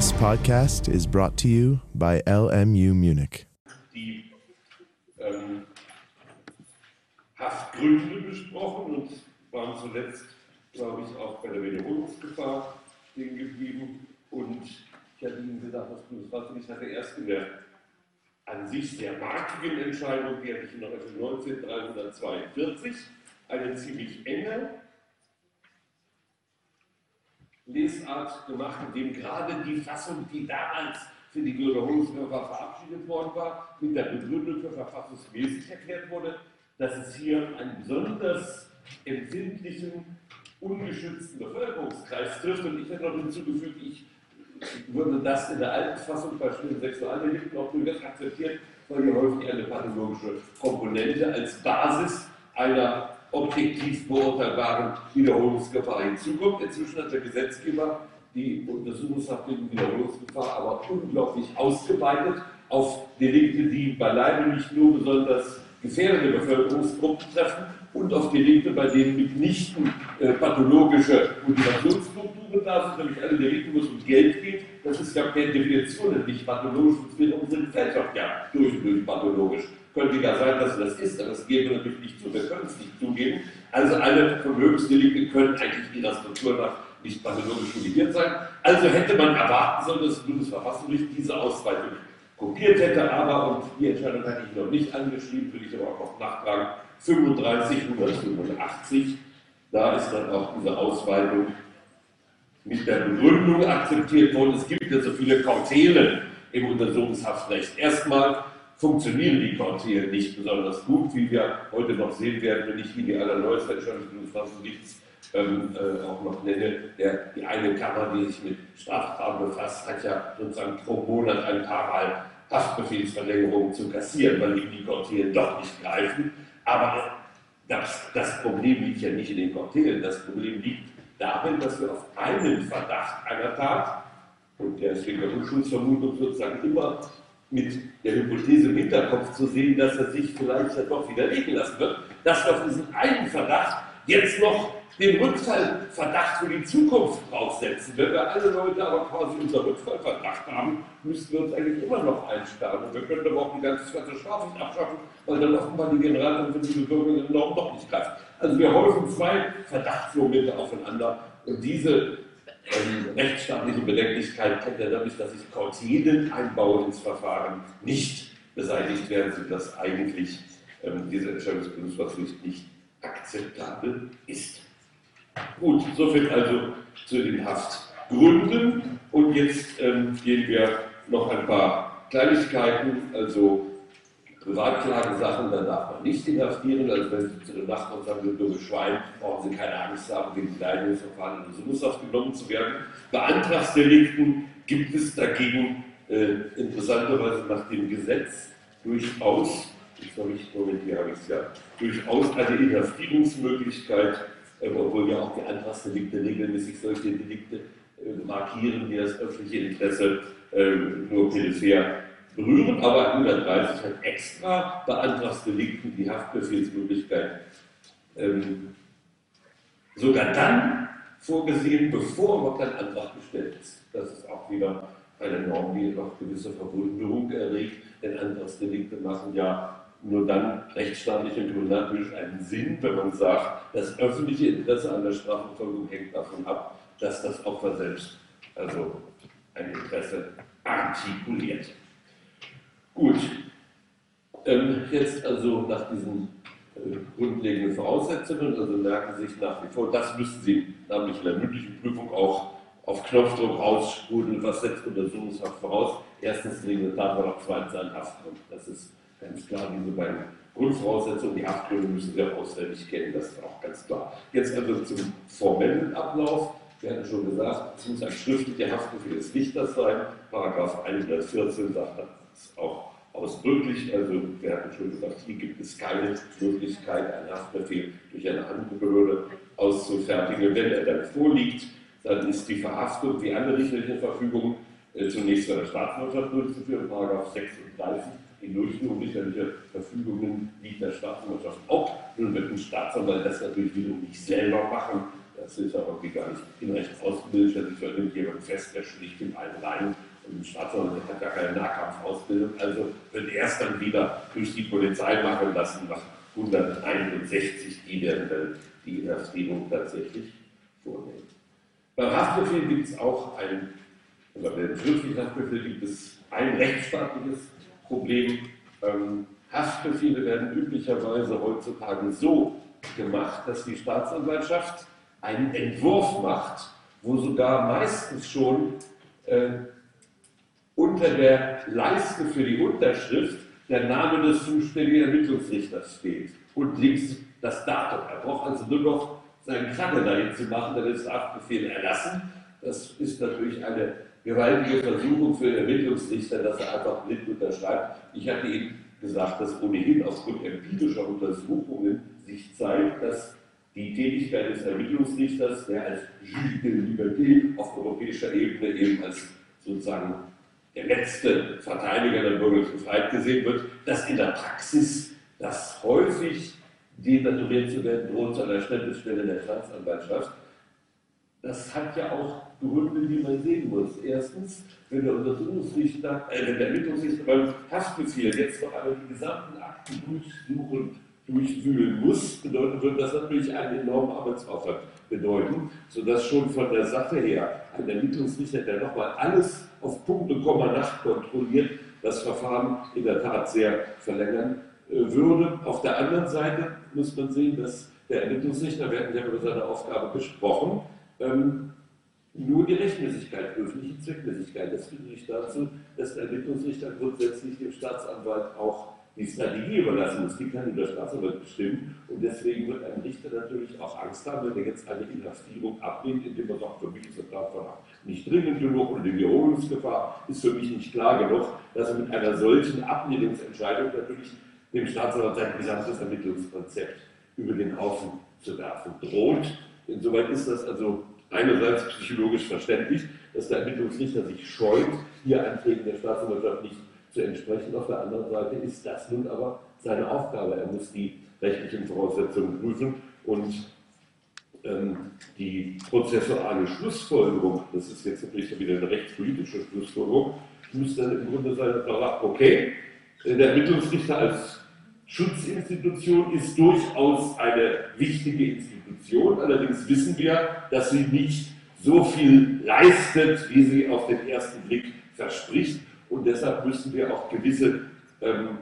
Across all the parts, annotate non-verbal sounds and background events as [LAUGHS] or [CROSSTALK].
This podcast is brought to you by LMU Munich. die ähm, Haftgründe besprochen und waren zuletzt, glaube ich, auch bei der Wiederholungsgefahr stehen geblieben. Und ich hatte Ihnen gesagt, das Bundesratgericht hatte erst in der an sich sehr markigen Entscheidung, die hatte ich in Artikel 19, 342, eine ziemlich enge Lesart gemacht, in dem gerade die Fassung, die damals für die Wiederholungsgefahr verabschiedet worden war, mit der Begründung für verfassungsmäßig erklärt wurde, dass es hier einen besonders empfindlichen, ungeschützten Bevölkerungskreis trifft. Und ich hätte noch hinzugefügt, ich würde das in der alten Fassung bei schweren Sexualdelikten auch durchaus akzeptiert, weil hier häufig eine pathologische Komponente als Basis einer objektiv beurteilbaren Wiederholungsgefahr hinzukommt. Inzwischen hat der Gesetzgeber die Untersuchungshaft wegen Wiederholungsgefahr aber unglaublich ausgeweitet auf Delikte, die beileibe nicht nur besonders gefährdende Bevölkerungsgruppen treffen und auf Delikte, bei denen mitnichten äh, pathologische Motivationsstrukturen da sind, nämlich alle Delikte, wo es um Geld geht. Das ist ja per Definition nicht pathologisch, es wird unsere Gesellschaft ja durch und durch pathologisch. Könnte ja sein, dass es das ist, aber das geben wir natürlich nicht zu, wir können es nicht zugeben. Also alle Vermögensdelikte können eigentlich ihrer Struktur nach nicht pathologisch motiviert sein. Also hätte man erwarten sollen, dass das Bundesverfassungsgericht diese Ausweitung kopiert hätte, aber, und die Entscheidung hatte ich noch nicht angeschrieben, will ich aber auch noch nachtragen, 35, 185, da ist dann auch diese Ausweitung mit der Begründung akzeptiert worden, es gibt ja so viele Kautelen im Untersuchungshaftrecht. Erstmal funktionieren die Kautelen nicht besonders gut, wie wir heute noch sehen werden, wenn ich Ihnen die des Bundesverfassungsgerichts ähm, äh, auch noch nenne. Der, die eine Kammer, die sich mit Straftaten befasst, hat ja sozusagen pro Monat ein paar Mal Haftbefehlsverlängerungen zu kassieren, weil ihm die Kautelen doch nicht greifen. Aber das, das Problem liegt ja nicht in den Kautelen, das Problem liegt darin, dass wir auf einen Verdacht einer Tat, und der ist wegen der Unschuldsvermutung sozusagen immer mit der Hypothese im Hinterkopf zu sehen, dass er sich vielleicht ja doch widerlegen lassen wird, dass wir auf diesen einen Verdacht jetzt noch den Rückfallverdacht für die Zukunft draufsetzen. Wenn wir alle Leute aber quasi unser Rückfallverdacht haben, müssten wir uns eigentlich immer noch einsperren. Und wir könnten aber auch die ganze, ganze Strafrecht abschaffen, weil dann offenbar die Generalkonferenz Bürger Norm doch nicht greift. Also wir häufen zwei Verdachtsmomente aufeinander. Und diese ähm, rechtsstaatliche Bedenklichkeit kennt er dadurch, dass ich Kautelen einbaue ins Verfahren, nicht beseitigt werden, sodass eigentlich ähm, diese Entscheidung des Bundesverfassungsgerichts nicht akzeptabel ist. Gut, soviel also zu den Haftgründen. Und jetzt ähm, gehen wir noch ein paar Kleinigkeiten, also Privatklagesachen, da darf man nicht inhaftieren. Also wenn Sie zu den Nachbarn sagen, du dummes Schwein, brauchen Sie keine Angst haben, wegen Kleinungsverfahren in Untersuchungshaft genommen zu werden. Bei Antragsdelikten gibt es dagegen äh, interessanterweise nach dem Gesetz durchaus, jetzt habe ich, Moment, hier habe ich es ja, durchaus eine Inhaftierungsmöglichkeit ähm, obwohl ja auch die Antragsdelikte regelmäßig solche Delikte äh, markieren, die das öffentliche Interesse ähm, nur peripher berühren, aber 130 hat extra bei Antragsdelikten die Haftbefehlsmöglichkeit ähm, sogar dann vorgesehen, bevor überhaupt ein Antrag gestellt ist. Das ist auch wieder eine Norm, die noch gewisse Verwunderung erregt, denn Antragsdelikte machen ja nur dann rechtsstaatlich und kriminalpolitisch einen Sinn, wenn man sagt, das öffentliche Interesse an der Strafverfolgung hängt davon ab, dass das Opfer selbst also ein Interesse artikuliert. Gut, ähm, jetzt also nach diesen äh, grundlegenden Voraussetzungen, also merken sich nach wie vor, das müssen Sie nämlich in der mündlichen Prüfung auch auf Knopfdruck raussprudeln, was setzt Untersuchungshaft voraus. Erstens liegende Tatbestand, zweitens ein Haftgrund. Das ist Ganz klar, diese beiden Grundvoraussetzungen, die Haftgründe müssen wir auswendig kennen, das ist auch ganz klar. Jetzt also zum formellen Ablauf. Wir hatten schon gesagt, es muss ein schriftlicher Haftbefehl des Richters sein. Paragraph 114 sagt das auch ausdrücklich. Also wir hatten schon gesagt, hier gibt es keine Möglichkeit, einen Haftbefehl durch eine andere Behörde auszufertigen. Wenn er dann vorliegt, dann ist die Verhaftung wie andere richterliche Verfügungen äh, zunächst bei der Staatsanwaltschaft durchzuführen, Paragraph 36 die Durchführung richterlicher Verfügungen liegt der Staatsanwaltschaft auch. Nun wird ein Staatsanwalt das natürlich wiederum nicht selber machen, Das ist aber gar nicht in Recht ausgebildet, stellt sich für irgendjemand fest, der schlicht in einen rein und ein Staatsanwalt hat gar keine Nahkampfausbildung, also wird erst dann wieder durch die Polizei machen lassen, nach 161, die werden dann die Inhaftierung tatsächlich vornehmen. Beim Haftbefehl gibt es auch ein, oder bei dem schriftlichen Haftbefehl gibt es ein rechtsstaatliches Problem. Ähm, Haftbefehle werden üblicherweise heutzutage so gemacht, dass die Staatsanwaltschaft einen Entwurf macht, wo sogar meistens schon äh, unter der Leiste für die Unterschrift der Name des zuständigen Ermittlungsrichters steht und links das Datum. Er braucht also nur noch seinen Krabbe dahin zu machen, dann ist der Haftbefehl erlassen. Das ist natürlich eine gewaltige Versuchung für den Ermittlungsrichter, dass er einfach blind unterschreibt. Ich hatte ihm gesagt, dass ohnehin aufgrund empirischer Untersuchungen sich zeigt, dass die Tätigkeit des Ermittlungsrichters, der als Juge de Liberté auf europäischer Ebene eben als sozusagen der letzte Verteidiger der bürgerlichen Freiheit gesehen wird, dass in der Praxis das häufig denaturiert zu werden droht zu einer Stelle der Staatsanwaltschaft. Das hat ja auch Gründe, die man sehen muss. Erstens, wenn der Untersuchungsrichter, äh, wenn der Ermittlungsrichter beim Haftbefehl jetzt noch einmal die gesamten Akten durchsuchen, durchwühlen muss, bedeutet, wird das natürlich einen enormen Arbeitsaufwand bedeuten, sodass schon von der Sache her ein Ermittlungsrichter, der nochmal alles auf Punkt und Komma nachkontrolliert, das Verfahren in der Tat sehr verlängern äh, würde. Auf der anderen Seite muss man sehen, dass der Ermittlungsrichter, wir hatten ja über seine Aufgabe gesprochen, ähm, nur die Rechtmäßigkeit prüft, nicht die Zweckmäßigkeit. Das führt nicht dazu, dass der Ermittlungsrichter grundsätzlich dem Staatsanwalt auch die Strategie überlassen. Die kann nur der Staatsanwalt bestimmen. Und deswegen wird ein Richter natürlich auch Angst haben, wenn er jetzt eine Inhaftierung ablehnt, indem er sagt, für mich ist der Tatverdacht nicht dringend genug und die Wiederholungsgefahr ist für mich nicht klar genug, dass er mit einer solchen Ablehnungsentscheidung natürlich dem Staatsanwalt sein gesamtes Ermittlungskonzept über den Haufen zu werfen droht. Insoweit ist das also einerseits psychologisch verständlich, dass der Ermittlungsrichter sich scheut, hier Anträgen der Staatsanwaltschaft nicht zu entsprechen. Auf der anderen Seite ist das nun aber seine Aufgabe. Er muss die rechtlichen Voraussetzungen prüfen und ähm, die prozessuale Schlussfolgerung, das ist jetzt natürlich wieder eine rechtspolitische Schlussfolgerung, muss dann im Grunde sein, okay, der Ermittlungsrichter als Schutzinstitution ist durchaus eine wichtige Institution. Allerdings wissen wir, dass sie nicht so viel leistet, wie sie auf den ersten Blick verspricht. Und deshalb müssen wir auch gewisse ähm,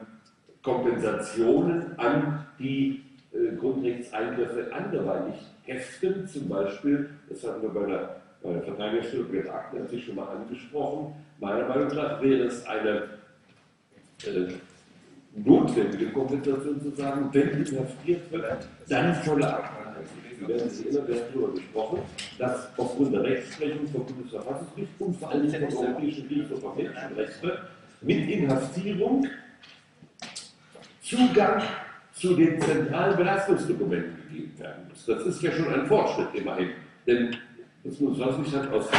Kompensationen an die äh, Grundrechtseingriffe anderweitig heften. Zum Beispiel, das hatten wir bei der, bei der Verteidigungsstellung der Akten sich schon mal angesprochen, meiner Meinung nach wäre es eine äh, notwendige Kompensation zu sagen, wenn inhaftiert wird, dann volle Akten. Wir werden Sie immer wieder darüber gesprochen, dass aufgrund der Rechtsprechung vom Bundesverfassungsgericht und vor allem vom Europäischen Gerichtshof für Menschenrechte mit Inhaftierung Zugang zu den zentralen Belastungsdokumenten gegeben werden muss. Das ist ja schon ein Fortschritt immerhin. Denn das Bundesverfassungsgericht hat aus,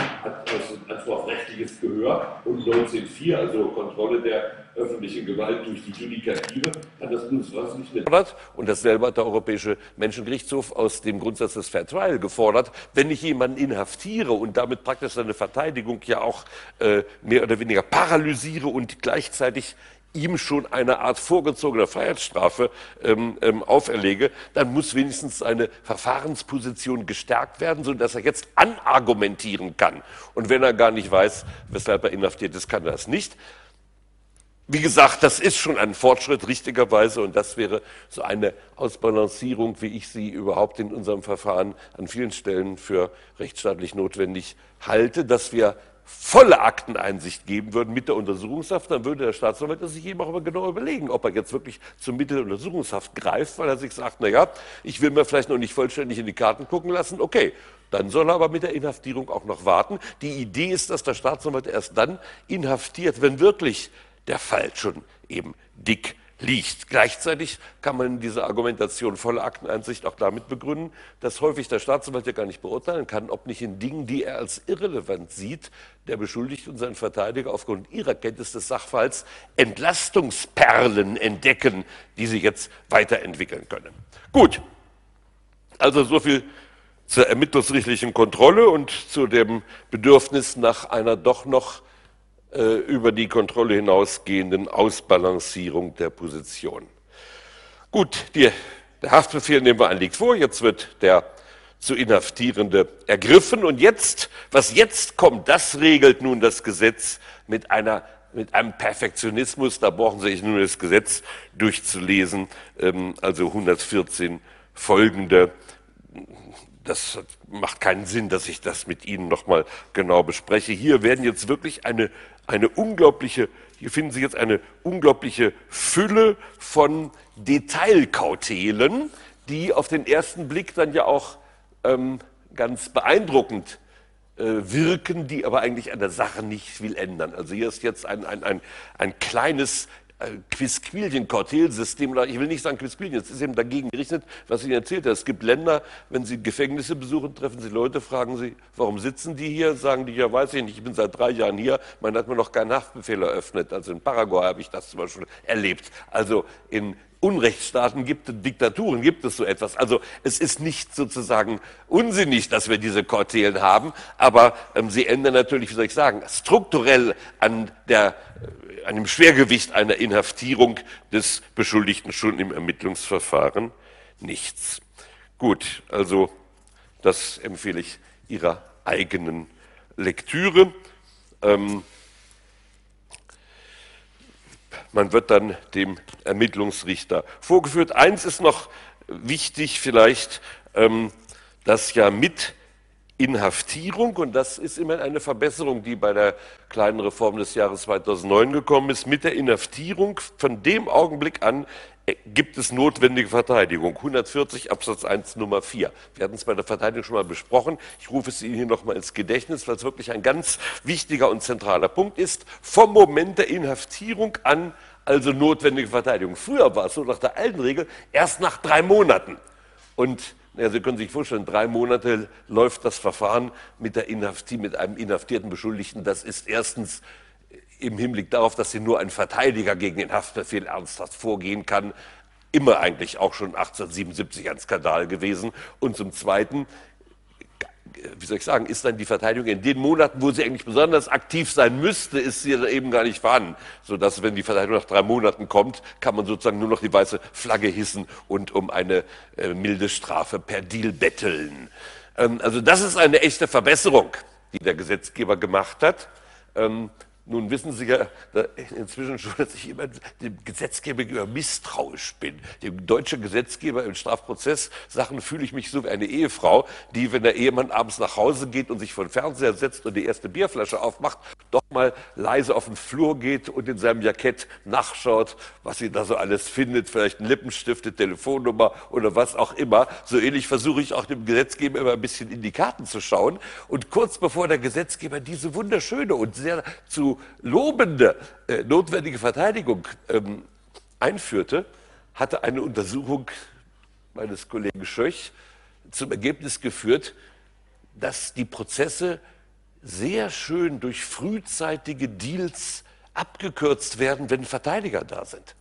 hat aus auf rechtliches Gehör und 1904, also Kontrolle der öffentlichen Gewalt durch die Judikative, hat das Bundesverfassungsgericht gefordert. Und dasselbe hat der Europäische Menschengerichtshof aus dem Grundsatz des Fair Trial gefordert. Wenn ich jemanden inhaftiere und damit praktisch seine Verteidigung ja auch äh, mehr oder weniger paralysiere und gleichzeitig ihm schon eine Art vorgezogener Freiheitsstrafe ähm, ähm, auferlege, dann muss wenigstens seine Verfahrensposition gestärkt werden, sodass er jetzt anargumentieren kann. Und wenn er gar nicht weiß, weshalb er inhaftiert ist, kann er das nicht. Wie gesagt, das ist schon ein Fortschritt richtigerweise und das wäre so eine Ausbalancierung, wie ich sie überhaupt in unserem Verfahren an vielen Stellen für rechtsstaatlich notwendig halte, dass wir volle Akteneinsicht geben würden mit der Untersuchungshaft, dann würde der Staatsanwalt sich eben auch immer genau überlegen, ob er jetzt wirklich zum Mittel der Untersuchungshaft greift, weil er sich sagt, na ja, ich will mir vielleicht noch nicht vollständig in die Karten gucken lassen, okay, dann soll er aber mit der Inhaftierung auch noch warten. Die Idee ist, dass der Staatsanwalt erst dann inhaftiert, wenn wirklich der Fall schon eben dick liegt. Gleichzeitig kann man diese Argumentation voller Akteneinsicht auch damit begründen, dass häufig der Staatsanwalt ja gar nicht beurteilen kann, ob nicht in Dingen, die er als irrelevant sieht, der Beschuldigte und sein Verteidiger aufgrund ihrer Kenntnis des Sachverhalts Entlastungsperlen entdecken, die sie jetzt weiterentwickeln können. Gut, also so viel zur ermittlungsrichtlichen Kontrolle und zu dem Bedürfnis nach einer doch noch äh, über die Kontrolle hinausgehenden Ausbalancierung der Position. Gut, die, der Haftbefehl nehmen wir an, liegt vor. Jetzt wird der zu Inhaftierende ergriffen. Und jetzt, was jetzt kommt, das regelt nun das Gesetz mit einer mit einem Perfektionismus, da brauchen Sie sich nur das Gesetz durchzulesen, ähm, also 114 folgende. Das macht keinen Sinn, dass ich das mit Ihnen nochmal genau bespreche. Hier werden jetzt wirklich eine, eine unglaubliche, hier finden Sie jetzt eine unglaubliche Fülle von Detailkautelen, die auf den ersten Blick dann ja auch ähm, ganz beeindruckend äh, wirken, die aber eigentlich an der Sache nicht viel ändern. Also hier ist jetzt ein, ein, ein, ein kleines Quisquilien-Kortelsystem, oder ich will nicht sagen Quisquilien, es ist eben dagegen gerichtet, was ich Ihnen erzählt habe. Es gibt Länder, wenn Sie Gefängnisse besuchen, treffen Sie Leute, fragen Sie, warum sitzen die hier? Sagen die, ja, weiß ich nicht, ich bin seit drei Jahren hier, man hat mir noch keinen Haftbefehl eröffnet. Also in Paraguay habe ich das zum Beispiel erlebt. Also in Unrechtsstaaten gibt, Diktaturen gibt es so etwas. Also es ist nicht sozusagen unsinnig, dass wir diese Kortelen haben, aber ähm, sie ändern natürlich, wie soll ich sagen, strukturell an, der, äh, an dem Schwergewicht einer Inhaftierung des Beschuldigten schon im Ermittlungsverfahren nichts. Gut, also das empfehle ich Ihrer eigenen Lektüre. Ähm, man wird dann dem Ermittlungsrichter vorgeführt. Eins ist noch wichtig vielleicht, ähm, dass ja mit Inhaftierung, und das ist immerhin eine Verbesserung, die bei der kleinen Reform des Jahres 2009 gekommen ist, mit der Inhaftierung von dem Augenblick an gibt es notwendige Verteidigung. 140 Absatz 1 Nummer 4. Wir hatten es bei der Verteidigung schon mal besprochen. Ich rufe es Ihnen hier nochmal ins Gedächtnis, weil es wirklich ein ganz wichtiger und zentraler Punkt ist. Vom Moment der Inhaftierung an also notwendige Verteidigung. Früher war es so nach der alten Regel erst nach drei Monaten. Und ja, Sie können sich vorstellen, drei Monate läuft das Verfahren mit, mit einem inhaftierten Beschuldigten. Das ist erstens im Hinblick darauf, dass sie nur ein Verteidiger gegen den Haftbefehl ernsthaft vorgehen kann, immer eigentlich auch schon 1877 ein Skandal gewesen. Und zum Zweiten, wie soll ich sagen, ist dann die Verteidigung in den Monaten, wo sie eigentlich besonders aktiv sein müsste, ist sie eben gar nicht vorhanden. Sodass, wenn die Verteidigung nach drei Monaten kommt, kann man sozusagen nur noch die weiße Flagge hissen und um eine äh, milde Strafe per Deal betteln. Ähm, also das ist eine echte Verbesserung, die der Gesetzgeber gemacht hat. Ähm, nun wissen Sie ja inzwischen schon, dass ich immer dem Gesetzgeber gegenüber misstrauisch bin. Dem deutschen Gesetzgeber im Strafprozesssachen fühle ich mich so wie eine Ehefrau, die, wenn der Ehemann abends nach Hause geht und sich vor den Fernseher setzt und die erste Bierflasche aufmacht, doch mal leise auf den Flur geht und in seinem Jackett nachschaut, was sie da so alles findet, vielleicht ein Lippenstift, eine Telefonnummer oder was auch immer. So ähnlich versuche ich auch dem Gesetzgeber immer ein bisschen in die Karten zu schauen. Und kurz bevor der Gesetzgeber diese wunderschöne und sehr zu lobende äh, notwendige Verteidigung ähm, einführte, hatte eine Untersuchung meines Kollegen Schöch zum Ergebnis geführt, dass die Prozesse sehr schön durch frühzeitige Deals abgekürzt werden, wenn Verteidiger da sind.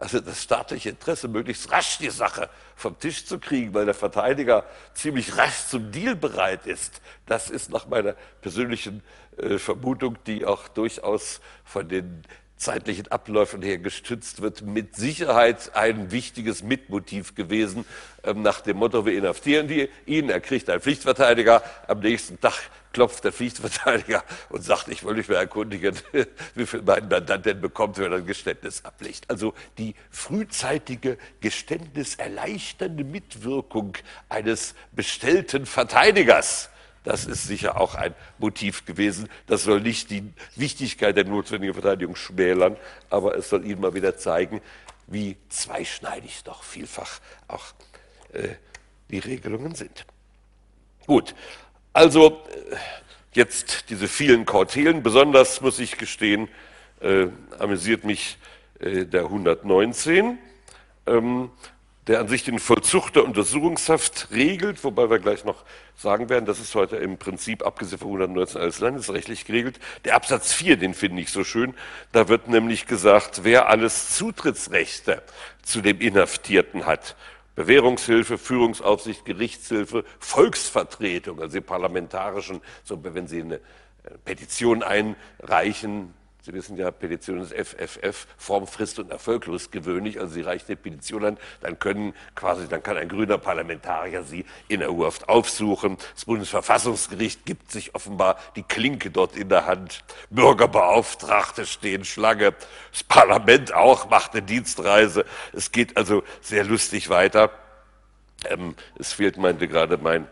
Also das staatliche Interesse, möglichst rasch die Sache vom Tisch zu kriegen, weil der Verteidiger ziemlich rasch zum Deal bereit ist, das ist nach meiner persönlichen äh, Vermutung, die auch durchaus von den zeitlichen Abläufen her gestützt wird, mit Sicherheit ein wichtiges Mitmotiv gewesen, ähm, nach dem Motto, wir inhaftieren die, ihn, er kriegt einen Pflichtverteidiger, am nächsten Tag klopft der Pflichtverteidiger und sagt, ich will mich mal erkundigen, [LAUGHS] wie viel mein Mandant denn bekommt, wenn er ein Geständnis ablegt. Also die frühzeitige geständniserleichternde Mitwirkung eines bestellten Verteidigers das ist sicher auch ein Motiv gewesen. Das soll nicht die Wichtigkeit der notwendigen Verteidigung schmälern, aber es soll Ihnen mal wieder zeigen, wie zweischneidig doch vielfach auch äh, die Regelungen sind. Gut, also äh, jetzt diese vielen Kautelen. Besonders muss ich gestehen, äh, amüsiert mich äh, der 119. Ähm, der an sich den Vollzug der Untersuchungshaft regelt, wobei wir gleich noch sagen werden, das ist heute im Prinzip, abgesehen von 119 alles landesrechtlich geregelt. Der Absatz 4, den finde ich so schön, da wird nämlich gesagt, wer alles Zutrittsrechte zu dem Inhaftierten hat, Bewährungshilfe, Führungsaufsicht, Gerichtshilfe, Volksvertretung, also die parlamentarischen, so wenn Sie eine äh, Petition einreichen, Sie wissen ja, Petition ist FFF, formfrist und erfolglos gewöhnlich. Also Sie reichen eine Petition an, dann können quasi, dann kann ein grüner Parlamentarier Sie in der Urhaft aufsuchen. Das Bundesverfassungsgericht gibt sich offenbar die Klinke dort in der Hand. Bürgerbeauftragte stehen Schlange. Das Parlament auch macht eine Dienstreise. Es geht also sehr lustig weiter. Ähm, es fehlt, meinte gerade mein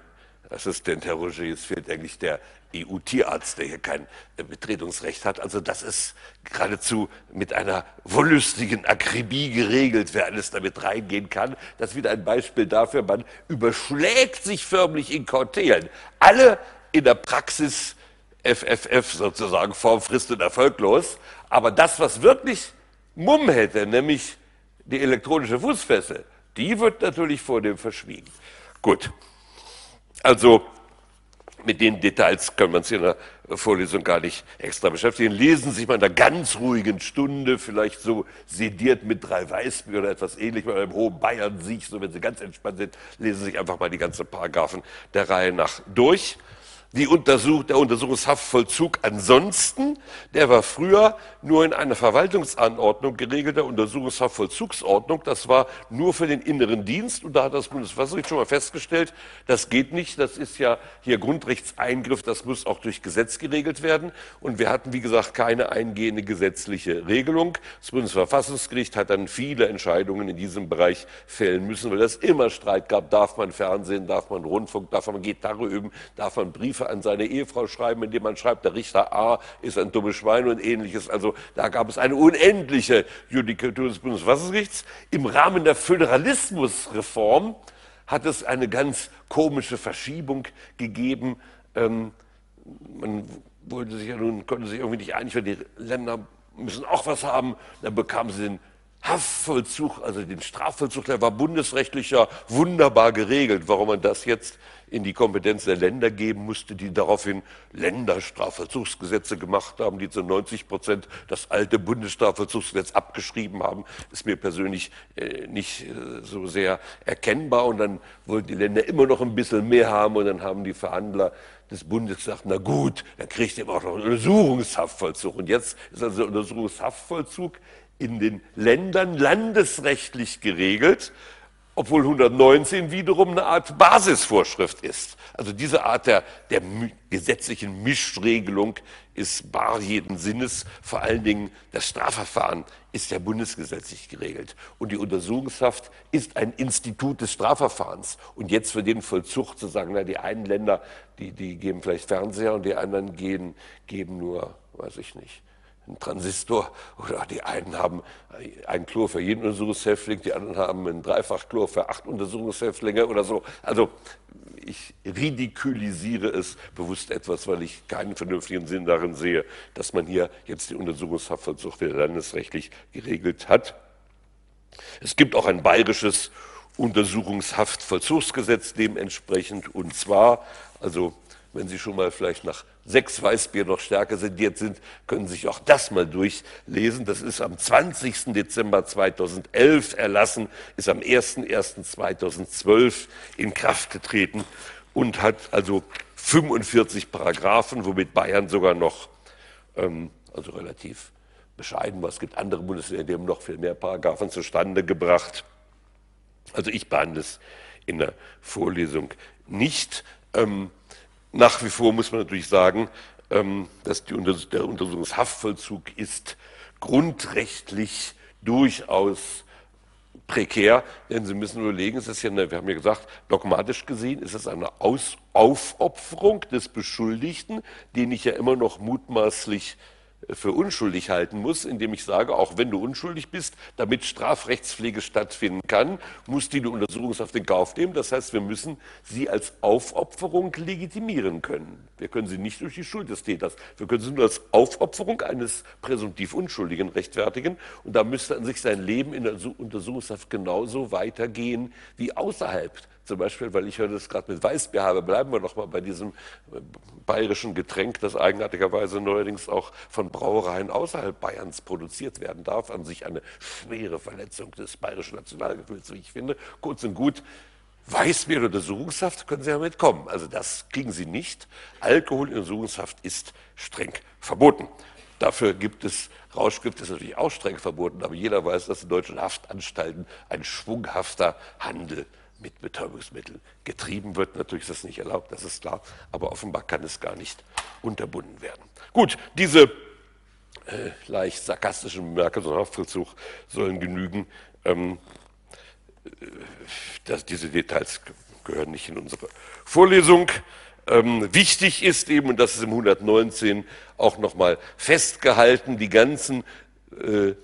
Assistent Herr Roger, es fehlt eigentlich der EU-Tierarzt, der hier kein äh, Betretungsrecht hat. Also das ist geradezu mit einer wollüstigen Akribie geregelt, wer alles damit reingehen kann. Das ist wieder ein Beispiel dafür, man überschlägt sich förmlich in Kautelen. Alle in der Praxis FFF sozusagen, formfrist und erfolglos. Aber das, was wirklich Mumm hätte, nämlich die elektronische Fußfessel, die wird natürlich vor dem verschwiegen. Gut. Also mit den Details können wir uns in der Vorlesung gar nicht extra beschäftigen. Lesen Sie sich mal in einer ganz ruhigen Stunde, vielleicht so sediert mit drei Weißbier oder etwas ähnlich, oder einem hohen Bayern-Sieg, so wenn Sie ganz entspannt sind, lesen Sie sich einfach mal die ganzen Paragraphen der Reihe nach durch. Die Untersuch der Untersuchungshaftvollzug ansonsten, der war früher nur in einer Verwaltungsanordnung geregelter Untersuchungshaftvollzugsordnung. Das war nur für den inneren Dienst und da hat das Bundesverfassungsgericht schon mal festgestellt, das geht nicht. Das ist ja hier Grundrechtseingriff, das muss auch durch Gesetz geregelt werden. Und wir hatten, wie gesagt, keine eingehende gesetzliche Regelung. Das Bundesverfassungsgericht hat dann viele Entscheidungen in diesem Bereich fällen müssen, weil es immer Streit gab. Darf man Fernsehen, darf man Rundfunk, darf man Gitarre üben, darf man Briefe Briefe an seine Ehefrau schreiben, indem man schreibt, der Richter A ist ein dummes Schwein und ähnliches. Also da gab es eine unendliche Judikatur des Bundesverfassungsgerichts. Im Rahmen der Föderalismusreform hat es eine ganz komische Verschiebung gegeben. Ähm, man wollte sich ja nun, konnte sich irgendwie nicht einig, weil die Länder müssen auch was haben. Dann bekamen sie den Haftvollzug, also den Strafvollzug, der war bundesrechtlich ja wunderbar geregelt. Warum man das jetzt in die Kompetenz der Länder geben musste, die daraufhin Länderstrafvollzugsgesetze gemacht haben, die zu 90 Prozent das alte Bundesstrafvollzugsgesetz abgeschrieben haben, ist mir persönlich äh, nicht äh, so sehr erkennbar. Und dann wollten die Länder immer noch ein bisschen mehr haben und dann haben die Verhandler des Bundes gesagt, na gut, dann kriegt ihr auch noch einen Untersuchungshaftvollzug. Und jetzt ist also Untersuchungshaftvollzug in den Ländern landesrechtlich geregelt obwohl 119 wiederum eine Art Basisvorschrift ist. Also diese Art der, der gesetzlichen Mischregelung ist bar jeden Sinnes. Vor allen Dingen das Strafverfahren ist ja bundesgesetzlich geregelt. Und die Untersuchungshaft ist ein Institut des Strafverfahrens. Und jetzt für den Vollzug zu sagen, na, die einen Länder, die, die geben vielleicht Fernseher und die anderen gehen, geben nur, weiß ich nicht, ein Transistor oder die einen haben ein Chlor für jeden Untersuchungshäftling, die anderen haben ein Dreifachchlor für acht Untersuchungshäftlinge oder so. Also ich ridikulisiere es bewusst etwas, weil ich keinen vernünftigen Sinn darin sehe, dass man hier jetzt die Untersuchungshaftvollzug wieder landesrechtlich geregelt hat. Es gibt auch ein bayerisches Untersuchungshaftvollzugsgesetz dementsprechend und zwar, also wenn Sie schon mal vielleicht nach sechs Weißbier noch stärker sediert sind, können Sie sich auch das mal durchlesen. Das ist am 20. Dezember 2011 erlassen, ist am 01.01.2012 in Kraft getreten und hat also 45 Paragraphen, womit Bayern sogar noch, ähm, also relativ bescheiden war. Es gibt andere Bundesländer, die haben noch viel mehr Paragraphen zustande gebracht. Also ich behandle es in der Vorlesung nicht. Ähm, nach wie vor muss man natürlich sagen, ähm, dass die, der Untersuchungshaftvollzug ist grundrechtlich durchaus prekär, denn Sie müssen überlegen, es ist ja, eine, wir haben ja gesagt, dogmatisch gesehen ist es eine Aus Aufopferung des Beschuldigten, den ich ja immer noch mutmaßlich für unschuldig halten muss, indem ich sage, auch wenn du unschuldig bist, damit Strafrechtspflege stattfinden kann, muss die Untersuchungshaft in Kauf nehmen. Das heißt, wir müssen sie als Aufopferung legitimieren können. Wir können sie nicht durch die Schuld des Täters, wir können sie nur als Aufopferung eines präsumptiv Unschuldigen rechtfertigen. Und da müsste an sich sein Leben in der Untersuchungshaft genauso weitergehen wie außerhalb Zum Beispiel, weil ich heute das gerade mit Weißbier habe, bleiben wir noch mal bei diesem äh, bayerischen Getränk, das eigenartigerweise neuerdings auch von Brauereien außerhalb Bayerns produziert werden darf. An sich eine schwere Verletzung des bayerischen Nationalgefühls, wie ich finde. Kurz und gut, Weißbier oder Untersuchungshaft können Sie ja mitkommen. Also das kriegen Sie nicht. Alkohol in Untersuchungshaft ist streng verboten. Dafür gibt es Rauschgift, ist natürlich auch streng verboten, aber jeder weiß, dass in deutschen Haftanstalten ein schwunghafter Handel mit Betäubungsmitteln getrieben wird. Natürlich ist das nicht erlaubt, das ist klar, aber offenbar kann es gar nicht unterbunden werden. Gut, diese äh, leicht sarkastischen Bemerkungen zum Haftvollzug sollen genügen. Ähm, äh, dass diese Details gehören nicht in unsere Vorlesung. Ähm, wichtig ist eben, und das ist im 119 auch nochmal festgehalten, die ganzen äh,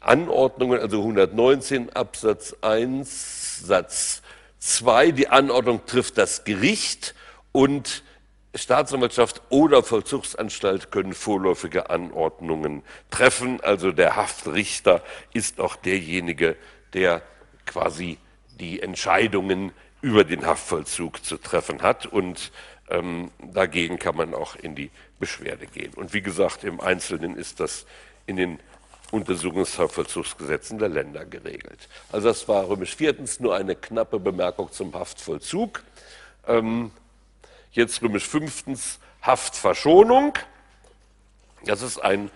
Anordnungen, also 119 Absatz 1 Satz 2, die Anordnung trifft das Gericht und Staatsanwaltschaft oder Vollzugsanstalt können vorläufige Anordnungen treffen. Also der Haftrichter ist auch derjenige, der quasi die Entscheidungen über den Haftvollzug zu treffen hat. Und ähm, dagegen kann man auch in die Beschwerde gehen. Und wie gesagt, im Einzelnen ist das in den Untersuchungshaftvollzugsgesetzen der Länder geregelt. Also das war römisch viertens nur eine knappe Bemerkung zum Haftvollzug. Ähm, jetzt römisch fünftens Haftverschonung. Das ist ein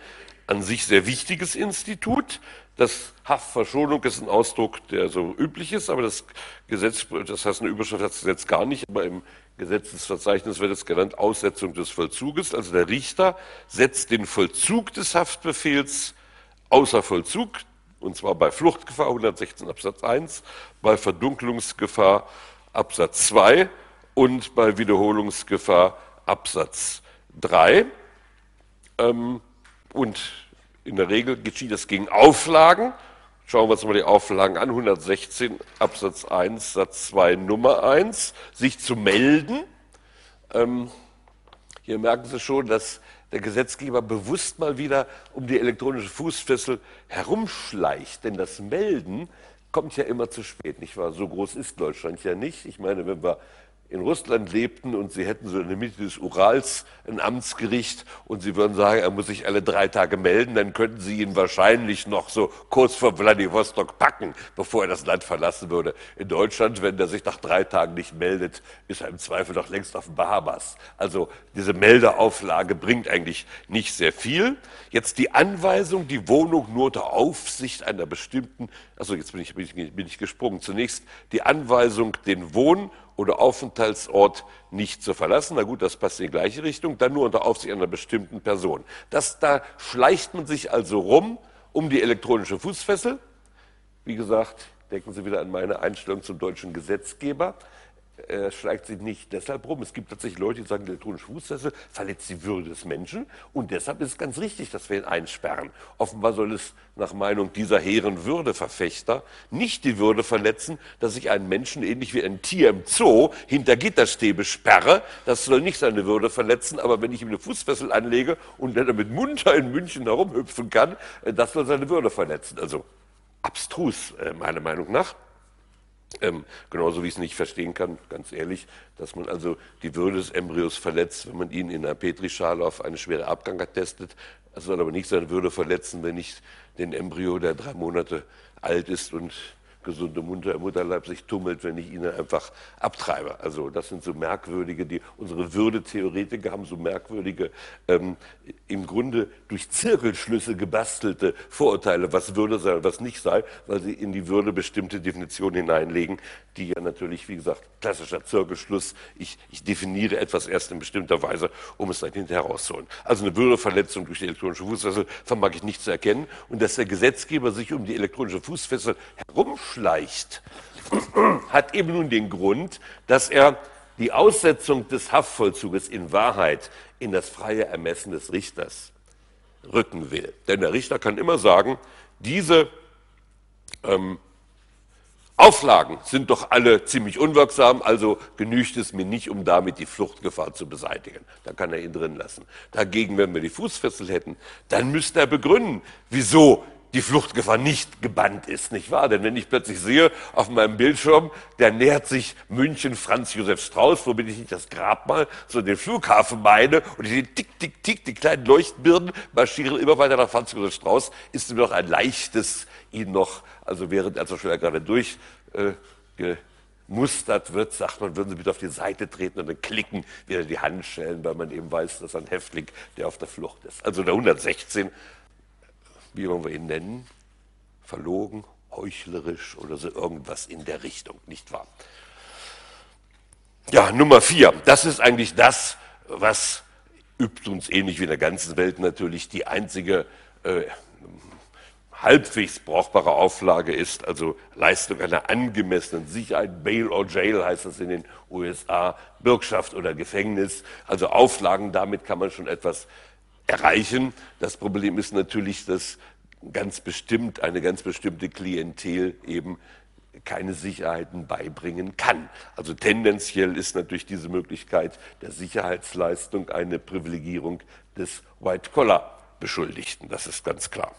an sich sehr wichtiges Institut. Das Haftverschonung ist ein Ausdruck, der so üblich ist, aber das Gesetz, das heißt eine Überschrift hat das Gesetz gar nicht, aber im Gesetzesverzeichnis wird es genannt Aussetzung des Vollzuges. Also der Richter setzt den Vollzug des Haftbefehls außer Vollzug, und zwar bei Fluchtgefahr 116 Absatz 1, bei Verdunkelungsgefahr Absatz 2 und bei Wiederholungsgefahr Absatz 3. Ähm, und in der Regel geschieht das gegen Auflagen. Schauen wir uns mal die Auflagen an. 116 Absatz 1 Satz 2 Nummer 1. Sich zu melden. Ähm, hier merken Sie schon, dass der Gesetzgeber bewusst mal wieder um die elektronische Fußfessel herumschleicht. Denn das Melden kommt ja immer zu spät, nicht wahr? So groß ist Deutschland ja nicht. Ich meine, wenn wir in Russland lebten und sie hätten so in der Mitte des Urals ein Amtsgericht und sie würden sagen, er muss sich alle drei Tage melden, dann könnten sie ihn wahrscheinlich noch so kurz vor Vladivostok packen, bevor er das Land verlassen würde. In Deutschland, wenn er sich nach drei Tagen nicht meldet, ist er im Zweifel doch längst auf den Bahamas. Also diese Meldeauflage bringt eigentlich nicht sehr viel. Jetzt die Anweisung, die Wohnung nur unter Aufsicht einer bestimmten, also jetzt bin ich, bin ich, bin ich gesprungen, zunächst die Anweisung, den Wohn- oder Aufenthaltsort nicht zu verlassen. Na gut, das passt in die gleiche Richtung, dann nur unter Aufsicht einer bestimmten Person. Das, da schleicht man sich also rum um die elektronische Fußfessel. Wie gesagt, denken Sie wieder an meine Einstellung zum deutschen Gesetzgeber äh, schleicht sich nicht deshalb rum. Es gibt tatsächlich Leute, die sagen, der elektronische Fußfessel verletzt die Würde des Menschen und deshalb ist es ganz richtig, dass wir ihn einsperren. Offenbar soll es nach Meinung dieser Heeren Würdeverfechter nicht die Würde verletzen, dass ich einen Menschen ähnlich wie ein Tier im Zoo hinter Gitterstäbe sperre. Das soll nicht seine Würde verletzen, aber wenn ich ihm eine Fußfessel anlege und er damit munter in München herumhüpfen kann, äh, das soll seine Würde verletzen. Also abstrus, äh, meiner Meinung nach. Ähm, genauso wie ich es nicht verstehen kann, ganz ehrlich, dass man also die Würde des Embryos verletzt, wenn man ihn in einer Petrischale auf eine schwere Abgang testet. Das soll aber nicht seine Würde verletzen, wenn ich den Embryo, der drei Monate alt ist und gesund und munter im Mutterleib sich tummelt, wenn ich ihn einfach abtreibe. Also das sind so merkwürdige, die unsere Würdetheoretiker haben so merkwürdige, ähm, im Grunde durch Zirkelschlüsse gebastelte Vorurteile, was Würde sei und was nicht sei, weil sie in die Würde bestimmte Definitionen hineinlegen, die ja natürlich, wie gesagt, klassischer Zirkelschluss, ich, ich definiere etwas erst in bestimmter Weise, um es dann hinterher rauszuholen. Also eine Würdeverletzung durch die elektronische Fußfessel vermag ich nicht zu erkennen und dass der Gesetzgeber sich um die elektronische Fußfessel herumschleicht, [CLEARS THROAT] hat eben nun den Grund, dass er die Aussetzung des Haftvollzuges in Wahrheit in das freie Ermessen des Richters rücken will. Denn der Richter kann immer sagen, diese ähm, Auflagen sind doch alle ziemlich unwirksam, also genügt es mir nicht, um damit die Fluchtgefahr zu beseitigen. Da kann er ihn drin lassen. Dagegen, wenn wir die Fußfessel hätten, dann müsste er begründen, wieso die Fluchtgefahr nicht gebannt ist, nicht wahr? Denn wenn ich plötzlich sehe auf meinem Bildschirm, der nähert sich München Franz Josef Strauß, womit ich nicht das Grabmal, sondern den Flughafen meine, und ich sehe tick, tick, tick, die kleinen Leuchtbirnen marschieren immer weiter nach Franz Josef Strauß, ist mir doch ein leichtes, ihn noch, also während er so schnell gerade durch, äh, gemustert wird, sagt man, würden Sie bitte auf die Seite treten und dann klicken wieder die Handschellen, weil man eben weiß, dass ein Häftling, der auf der Flucht ist. Also der 116 wie wollen wir ihn nennen? Verlogen, heuchlerisch oder so irgendwas in der Richtung, nicht wahr? Ja, Nummer vier, das ist eigentlich das, was übt uns ähnlich wie in der ganzen Welt natürlich die einzige äh, halbwegs brauchbare Auflage ist, also Leistung einer angemessenen Sicherheit, Bail or Jail heißt das in den USA, Bürgschaft oder Gefängnis, also Auflagen, damit kann man schon etwas erreichen. Das Problem ist natürlich, dass ganz bestimmt eine ganz bestimmte Klientel eben keine Sicherheiten beibringen kann. Also tendenziell ist natürlich diese Möglichkeit der Sicherheitsleistung eine Privilegierung des White-Collar-Beschuldigten. Das ist ganz klar.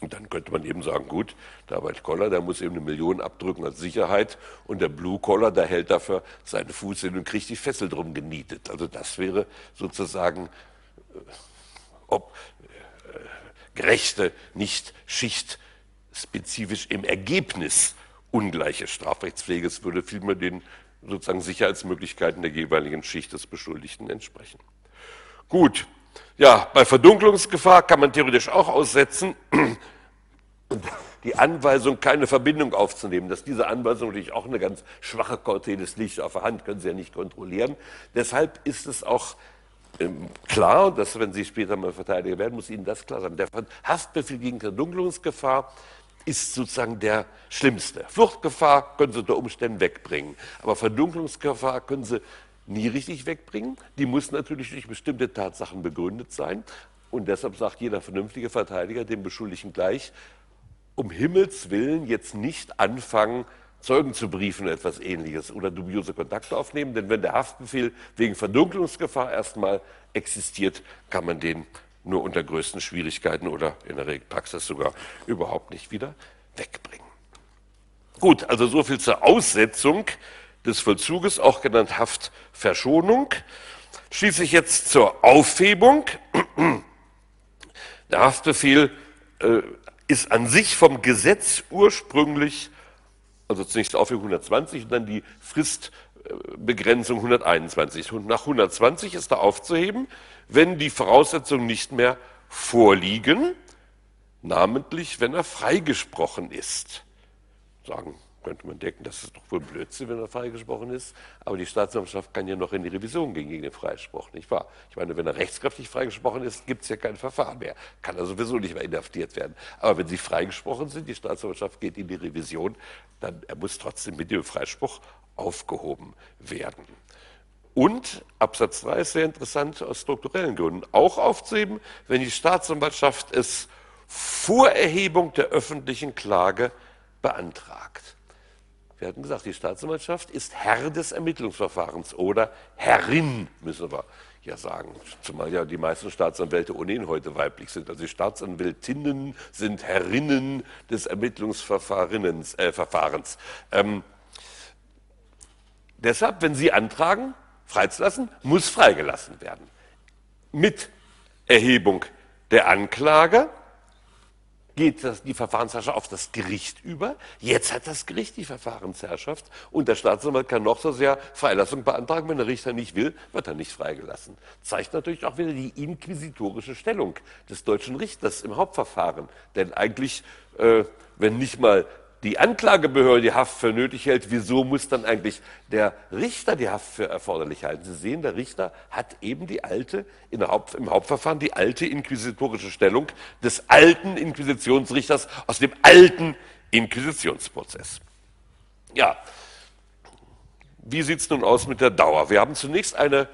Und dann könnte man eben sagen, gut, der White-Collar, der muss eben eine Million abdrücken als Sicherheit und der Blue-Collar, der hält dafür seine Fuß hin und kriegt die Fessel drum genietet. Also das wäre sozusagen ob äh, gerechte, nicht schichtspezifisch im Ergebnis ungleiche Strafrechtspflege. Es würde vielmehr den sozusagen Sicherheitsmöglichkeiten der jeweiligen Schicht des Beschuldigten entsprechen. Gut, ja, bei Verdunklungsgefahr kann man theoretisch auch aussetzen, [CLEARS THROAT] die Anweisung, keine Verbindung aufzunehmen. Dass diese Anweisung natürlich auch eine ganz schwache Cortelis liegt auf der Hand, können Sie ja nicht kontrollieren. Deshalb ist es auch ähm, klar, dass wenn Sie später mal Verteidiger werden, muss Ihnen das klar sein. Der Haftbefehl gegen Verdunkelungsgefahr ist sozusagen der schlimmste. Fluchtgefahr können Sie unter Umständen wegbringen, aber Verdunkelungsgefahr können Sie nie richtig wegbringen. Die muss natürlich durch bestimmte Tatsachen begründet sein. Und deshalb sagt jeder vernünftige Verteidiger dem Beschuldigten gleich, um Himmels Willen jetzt nicht anfangen, Zeugen zu briefen, etwas ähnliches oder dubiose Kontakte aufnehmen. Denn wenn der Haftbefehl wegen Verdunkelungsgefahr erstmal existiert, kann man den nur unter größten Schwierigkeiten oder in der Praxis sogar überhaupt nicht wieder wegbringen. Gut, also so viel zur Aussetzung des Vollzuges, auch genannt Haftverschonung. Schließlich jetzt zur Aufhebung. Der Haftbefehl äh, ist an sich vom Gesetz ursprünglich also zunächst Aufhebung 120 und dann die Fristbegrenzung 121. Und nach 120 ist er aufzuheben, wenn die Voraussetzungen nicht mehr vorliegen, namentlich wenn er freigesprochen ist. Sagen könnte man denken, das ist doch wohl Blödsinn, wenn er freigesprochen ist. Aber die Staatsanwaltschaft kann ja noch in die Revision gehen gegen den Freispruch, nicht wahr? Ich meine, wenn er rechtskräftig freigesprochen ist, gibt es ja kein Verfahren mehr. Kann er sowieso nicht mehr inhaftiert werden. Aber wenn sie freigesprochen sind, die Staatsanwaltschaft geht in die Revision, dann er muss trotzdem mit dem Freispruch aufgehoben werden. Und Absatz 3 ist sehr interessant aus strukturellen Gründen auch aufzuheben, wenn die Staatsanwaltschaft es vor Erhebung der öffentlichen Klage beantragt. Wir hatten gesagt, die Staatsanwaltschaft ist Herr des Ermittlungsverfahrens oder Herrin, müssen wir ja sagen. Zumal ja die meisten Staatsanwälte ohnehin heute weiblich sind. Also die Staatsanwältinnen sind Herrinnen des Ermittlungsverfahrens. Äh. Ähm, deshalb, wenn Sie antragen, freizulassen, muss freigelassen werden. Mit Erhebung der Anklage geht das, die Verfahrensherrschaft auf das Gericht über. Jetzt hat das Gericht die Verfahrensherrschaft und der Staatsanwalt kann noch so sehr Freilassung beantragen. Wenn der Richter nicht will, wird er nicht freigelassen. Zeigt natürlich auch wieder die inquisitorische Stellung des deutschen Richters im Hauptverfahren. Denn eigentlich, äh, wenn nicht mal die Anklagebehörde die Haft für nötig hält, wieso muss dann eigentlich der Richter die Haft für erforderlich halten? Sie sehen, der Richter hat eben die alte, Haupt, im Hauptverfahren die alte inquisitorische Stellung des alten Inquisitionsrichters aus dem alten Inquisitionsprozess. Ja, wie sieht es nun aus mit der Dauer? Wir haben zunächst eine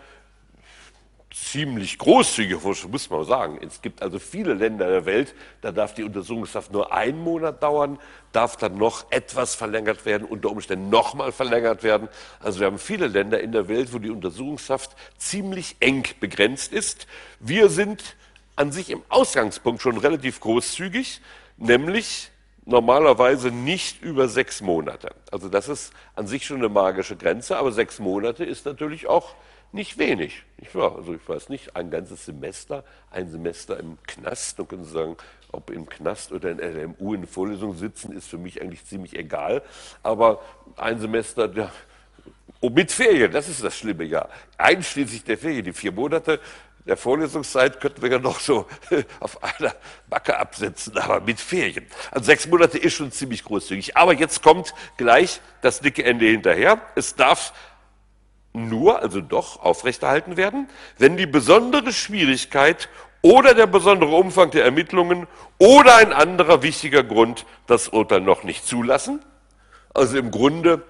ziemlich großzügig, muss man sagen. Es gibt also viele Länder der Welt, da darf die Untersuchungshaft nur einen Monat dauern, darf dann noch etwas verlängert werden, unter Umständen nochmal verlängert werden. Also wir haben viele Länder in der Welt, wo die Untersuchungshaft ziemlich eng begrenzt ist. Wir sind an sich im Ausgangspunkt schon relativ großzügig, nämlich normalerweise nicht über sechs Monate. Also das ist an sich schon eine magische Grenze, aber sechs Monate ist natürlich auch nicht wenig. Nicht wahr? Also ich weiß nicht, ein ganzes Semester, ein Semester im Knast, können Sie sagen, ob im Knast oder in LMU in Vorlesung sitzen, ist für mich eigentlich ziemlich egal. Aber ein Semester, ja, oh, mit Ferien, das ist das schlimme Jahr. Einschließlich der Ferien, die vier Monate der Vorlesungszeit könnten wir ja noch so [LAUGHS] auf einer Backe absetzen, aber mit Ferien. Also sechs Monate ist schon ziemlich großzügig. Aber jetzt kommt gleich das dicke Ende hinterher. Es darf nur, also doch, aufrechterhalten werden, wenn die besondere Schwierigkeit oder der besondere Umfang der Ermittlungen oder ein anderer wichtiger Grund das Urteil noch nicht zulassen. Also im Grunde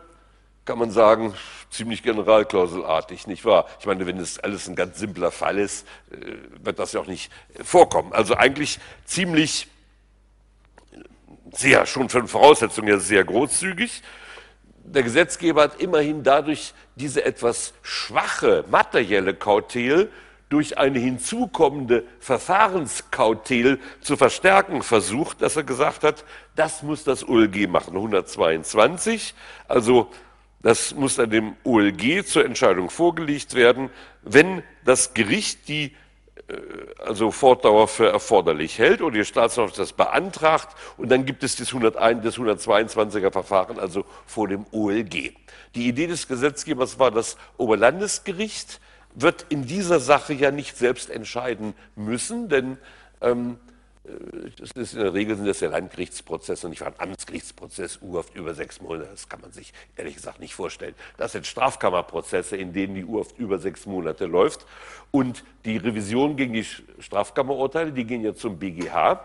kann man sagen, ziemlich generalklauselartig, nicht wahr? Ich meine, wenn es alles ein ganz simpler Fall ist, äh, wird das ja auch nicht vorkommen. Also eigentlich ziemlich sehr, schon von Voraussetzungen her sehr großzügig. Der Gesetzgeber hat immerhin dadurch diese etwas schwache materielle Kautel durch eine hinzukommende Verfahrenskautel zu verstärken versucht, dass er gesagt hat, das muss das OLG machen, 122. Also das muss dann dem OLG zur Entscheidung vorgelegt werden, wenn das Gericht die also Fortdauer für erforderlich hält oder die Staatsanwaltschaft das beantragt und dann gibt es das, 101, das 122er Verfahren also vor dem OLG. Die Idee des Gesetzgebers war, das Oberlandesgericht wird in dieser Sache ja nicht selbst entscheiden müssen, denn ähm, äh, ist in der Regel sind das ja Landgerichtsprozesse und nicht ein Amtsgerichtsprozess, urhaft über sechs Monate. Das kann man sich ehrlich gesagt nicht vorstellen. Das sind Strafkammerprozesse, in denen die urhaft über sechs Monate läuft. Und die Revision gegen die Strafkammerurteile, die gehen ja zum BGH.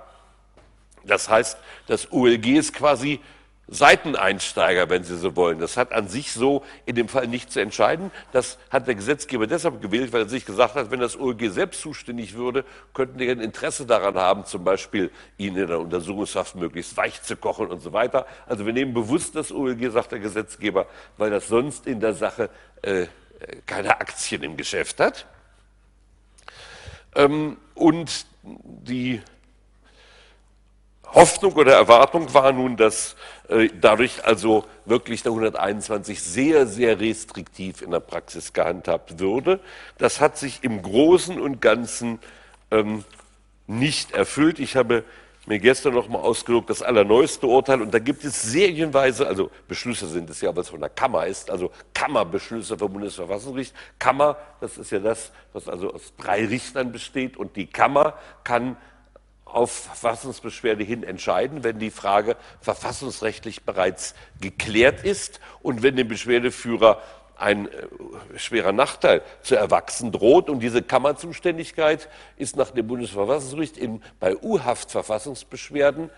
Das heißt, das OLG ist quasi Seiteneinsteiger, wenn Sie so wollen. Das hat an sich so in dem Fall nicht zu entscheiden. Das hat der Gesetzgeber deshalb gewählt, weil er sich gesagt hat, wenn das OLG selbst zuständig würde, könnten die ein Interesse daran haben, zum Beispiel ihn in der Untersuchungshaft möglichst weich zu kochen und so weiter. Also wir nehmen bewusst das OLG, sagt der Gesetzgeber, weil das sonst in der Sache äh, keine Aktien im Geschäft hat. Ähm, und die Hoffnung oder Erwartung war nun, dass äh, dadurch also wirklich der 121 sehr, sehr restriktiv in der Praxis gehandhabt würde. Das hat sich im Großen und Ganzen ähm, nicht erfüllt. Ich habe mir gestern noch mal ausgedruckt das allerneueste Urteil und da gibt es serienweise, also Beschlüsse sind es ja, was von der Kammer ist, also Kammerbeschlüsse vom Bundesverfassungsgericht. Kammer, das ist ja das, was also aus drei Richtern besteht und die Kammer kann auf Verfassungsbeschwerde hin entscheiden, wenn die Frage verfassungsrechtlich bereits geklärt ist und wenn dem Beschwerdeführer ein äh, schwerer Nachteil zu erwachsen droht. Und diese Kammerzuständigkeit ist nach dem Bundesverfassungsgericht in, bei U-Haft-Verfassungsbeschwerden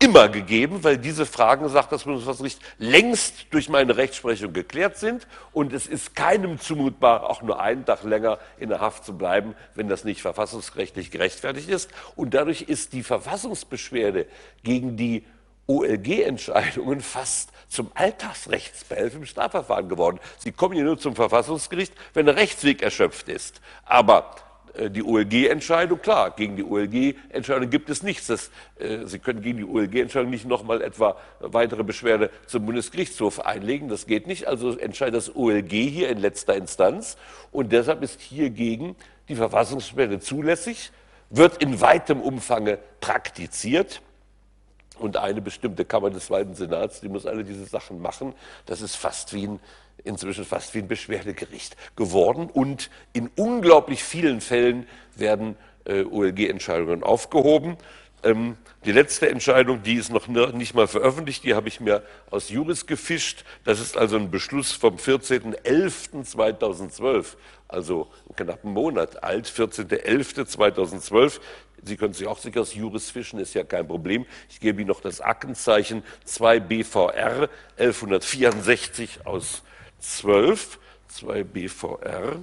immer gegeben, weil diese Fragen, sagt das Bundesverfassungsgericht, längst durch meine Rechtsprechung geklärt sind und es ist keinem zumutbar, auch nur einen Tag länger in der Haft zu bleiben, wenn das nicht verfassungsrechtlich gerechtfertigt ist. Und dadurch ist die Verfassungsbeschwerde gegen die OLG-Entscheidungen fast zum Alltagsrechtsbehelf im Strafverfahren geworden. Sie kommen ja nur zum Verfassungsgericht, wenn der Rechtsweg erschöpft ist. Aber die OLG-Entscheidung, klar, gegen die OLG-Entscheidung gibt es nichts. Das, äh, Sie können gegen die OLG-Entscheidung nicht nochmal etwa weitere Beschwerde zum Bundesgerichtshof einlegen. Das geht nicht. Also entscheidet das OLG hier in letzter Instanz. Und deshalb ist hiergegen die Verfassungsbeschwerde zulässig, wird in weitem Umfange praktiziert. Und eine bestimmte Kammer des Zweiten Senats, die muss alle diese Sachen machen. Das ist fast wie ein inzwischen fast wie ein Beschwerdegericht geworden und in unglaublich vielen Fällen werden äh, OLG-Entscheidungen aufgehoben. Ähm, die letzte Entscheidung, die ist noch nicht mal veröffentlicht, die habe ich mir aus Juris gefischt. Das ist also ein Beschluss vom 14.11.2012, also einen knappen Monat alt, 14.11.2012. Sie können sich auch sicher aus Juris fischen, ist ja kein Problem. Ich gebe Ihnen noch das Aktenzeichen 2 BVR 1164 aus 12, 2 BVR,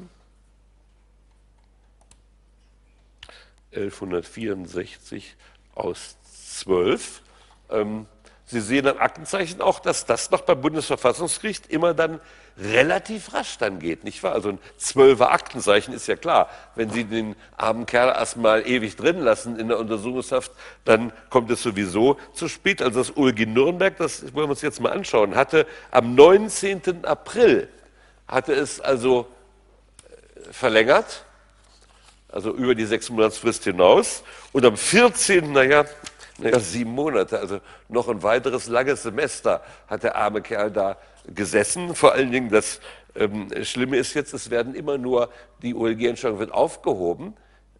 1164 aus 12. Ähm, Sie sehen am Aktenzeichen auch, dass das noch beim Bundesverfassungsgericht immer dann relativ rasch dann geht, nicht wahr? Also ein zwölfer Aktenzeichen ist ja klar. Wenn Sie den armen Kerl erstmal ewig drin lassen in der Untersuchungshaft, dann kommt es sowieso zu spät. Also das OLG Nürnberg, das wollen wir uns jetzt mal anschauen, hatte am 19. April, hatte es also äh, verlängert, also über die sechs Monatsfrist hinaus. Und am 14. naja, naja, sieben Monate, also noch ein weiteres langes Semester hat der arme Kerl da gesessen. Vor allen Dingen das ähm, Schlimme ist jetzt, es werden immer nur, die OLG-Entscheidung wird aufgehoben.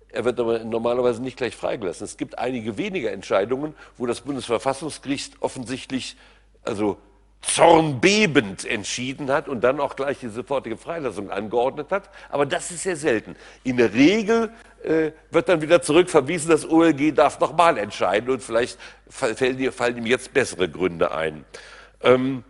Er wird aber normalerweise nicht gleich freigelassen. Es gibt einige wenige Entscheidungen, wo das Bundesverfassungsgericht offensichtlich also zornbebend entschieden hat und dann auch gleich die sofortige Freilassung angeordnet hat. Aber das ist sehr selten. In der Regel äh, wird dann wieder zurückverwiesen, das OLG darf nochmal entscheiden und vielleicht fallen, fallen, ihm jetzt bessere Gründe ein. Ähm,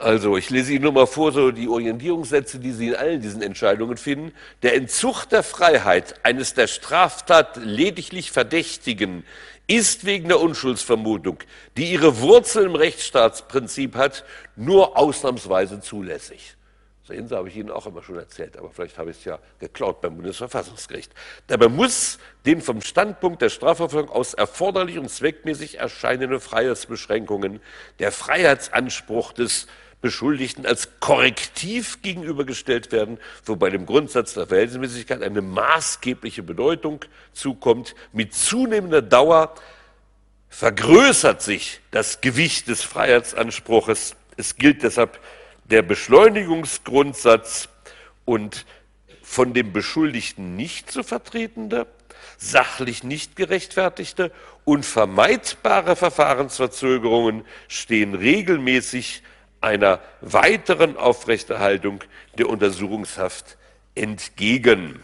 also, ich lese Ihnen nur mal vor, so die Orientierungssätze, die Sie in allen diesen Entscheidungen finden. Der Entzug der Freiheit eines der Straftat lediglich Verdächtigen ist wegen der Unschuldsvermutung, die ihre Wurzel im Rechtsstaatsprinzip hat, nur ausnahmsweise zulässig. Sehen Sie, habe ich Ihnen auch immer schon erzählt, aber vielleicht habe ich es ja geklaut beim Bundesverfassungsgericht. Dabei muss den vom Standpunkt der Strafverfolgung aus erforderlich und zweckmäßig erscheinende Freiheitsbeschränkungen der Freiheitsanspruch des Beschuldigten als Korrektiv gegenübergestellt werden, wobei dem Grundsatz der Verhältnismäßigkeit eine maßgebliche Bedeutung zukommt. Mit zunehmender Dauer vergrößert sich das Gewicht des Freiheitsanspruches. Es gilt deshalb der Beschleunigungsgrundsatz und von dem Beschuldigten nicht zu vertretende, sachlich nicht gerechtfertigte, unvermeidbare Verfahrensverzögerungen stehen regelmäßig einer weiteren Aufrechterhaltung der Untersuchungshaft entgegen.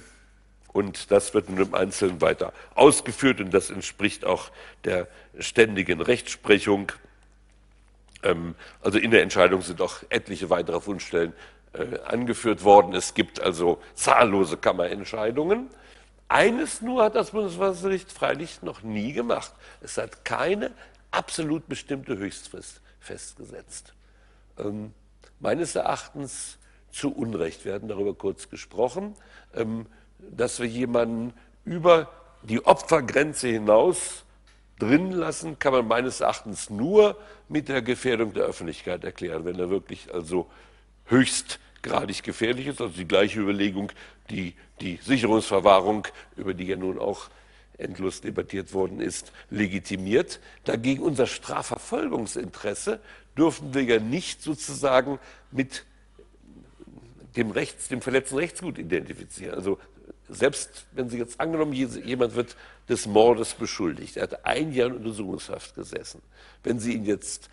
Und das wird nun im Einzelnen weiter ausgeführt und das entspricht auch der ständigen Rechtsprechung. Ähm, also in der Entscheidung sind auch etliche weitere Fundstellen äh, angeführt worden. Es gibt also zahllose Kammerentscheidungen. Eines nur hat das Bundesverfassungsgericht freilich noch nie gemacht. Es hat keine absolut bestimmte Höchstfrist festgesetzt ähm, meines Erachtens zu Unrecht. Wir hatten darüber kurz gesprochen, ähm, dass wir jemanden über die Opfergrenze hinaus drin lassen, kann man meines Erachtens nur mit der Gefährdung der Öffentlichkeit erklären, wenn er wirklich also höchstgradig gefährlich ist. Also die gleiche Überlegung, die die Sicherungsverwahrung, über die ja nun auch endlos debattiert worden ist, legitimiert. Dagegen unser Strafverfolgungsinteresse dürfen wir ja nicht sozusagen mit dem, Rechts, dem verletzten Rechtsgut identifizieren. Also selbst wenn Sie jetzt angenommen, jemand wird des Mordes beschuldigt, er hat ein Jahr in Untersuchungshaft gesessen. Wenn Sie ihn jetzt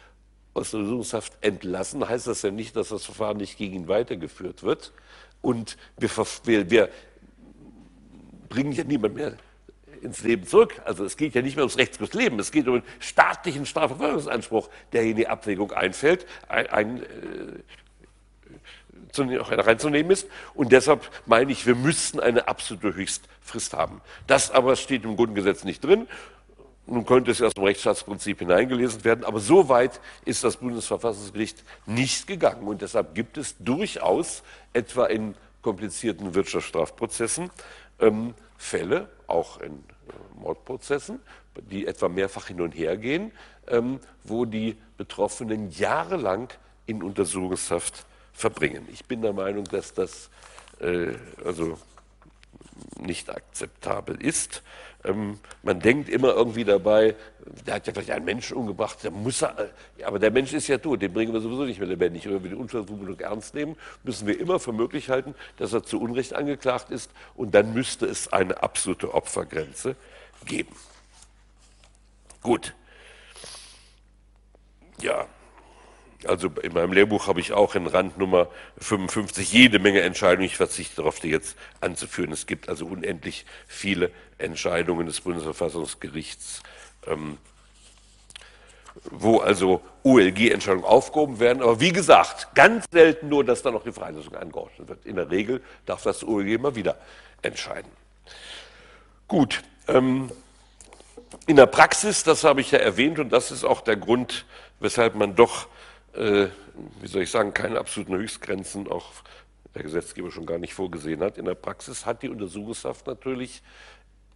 aus der Untersuchungshaft entlassen, heißt das ja nicht, dass das Verfahren nicht gegen ihn weitergeführt wird. Und wir, wir, wir bringen ja niemand mehr ins Leben zurück. Also es geht ja nicht mehr ums rechtslose Leben, es geht um einen staatlichen Strafverfolgungsanspruch, der in die Abwägung einfällt, ein, ein, äh, reinzunehmen ist. Und deshalb meine ich, wir müssten eine absolute Höchstfrist haben. Das aber steht im Grundgesetz nicht drin. Nun könnte es aus dem Rechtsstaatsprinzip hineingelesen werden, aber so weit ist das Bundesverfassungsgericht nicht gegangen. Und deshalb gibt es durchaus etwa in komplizierten Wirtschaftsstrafprozessen ähm, Fälle, auch in Mordprozessen, die etwa mehrfach hin und her gehen, ähm, wo die Betroffenen jahrelang in Untersuchungshaft verbringen. Ich bin der Meinung, dass das äh, also nicht akzeptabel ist. Ähm, man denkt immer irgendwie dabei, der hat ja vielleicht einen Menschen umgebracht, der muss er, ja, aber der Mensch ist ja tot, den bringen wir sowieso nicht mehr lebendig. Wenn wir die Unschuldsvermutung ernst nehmen, müssen wir immer für möglich halten, dass er zu Unrecht angeklagt ist und dann müsste es eine absolute Opfergrenze geben. Gut. Ja, also in meinem Lehrbuch habe ich auch in Randnummer 55 jede Menge Entscheidungen. Ich verzichte darauf, die jetzt anzuführen. Es gibt also unendlich viele Entscheidungen des Bundesverfassungsgerichts, ähm, wo also OLG-Entscheidungen aufgehoben werden. Aber wie gesagt, ganz selten nur, dass dann noch die Freilassung angeordnet wird. In der Regel darf das OLG immer wieder entscheiden. Gut. Ähm, in der Praxis, das habe ich ja erwähnt, und das ist auch der Grund, weshalb man doch, äh, wie soll ich sagen, keine absoluten Höchstgrenzen auch der Gesetzgeber schon gar nicht vorgesehen hat. In der Praxis hat die Untersuchungshaft natürlich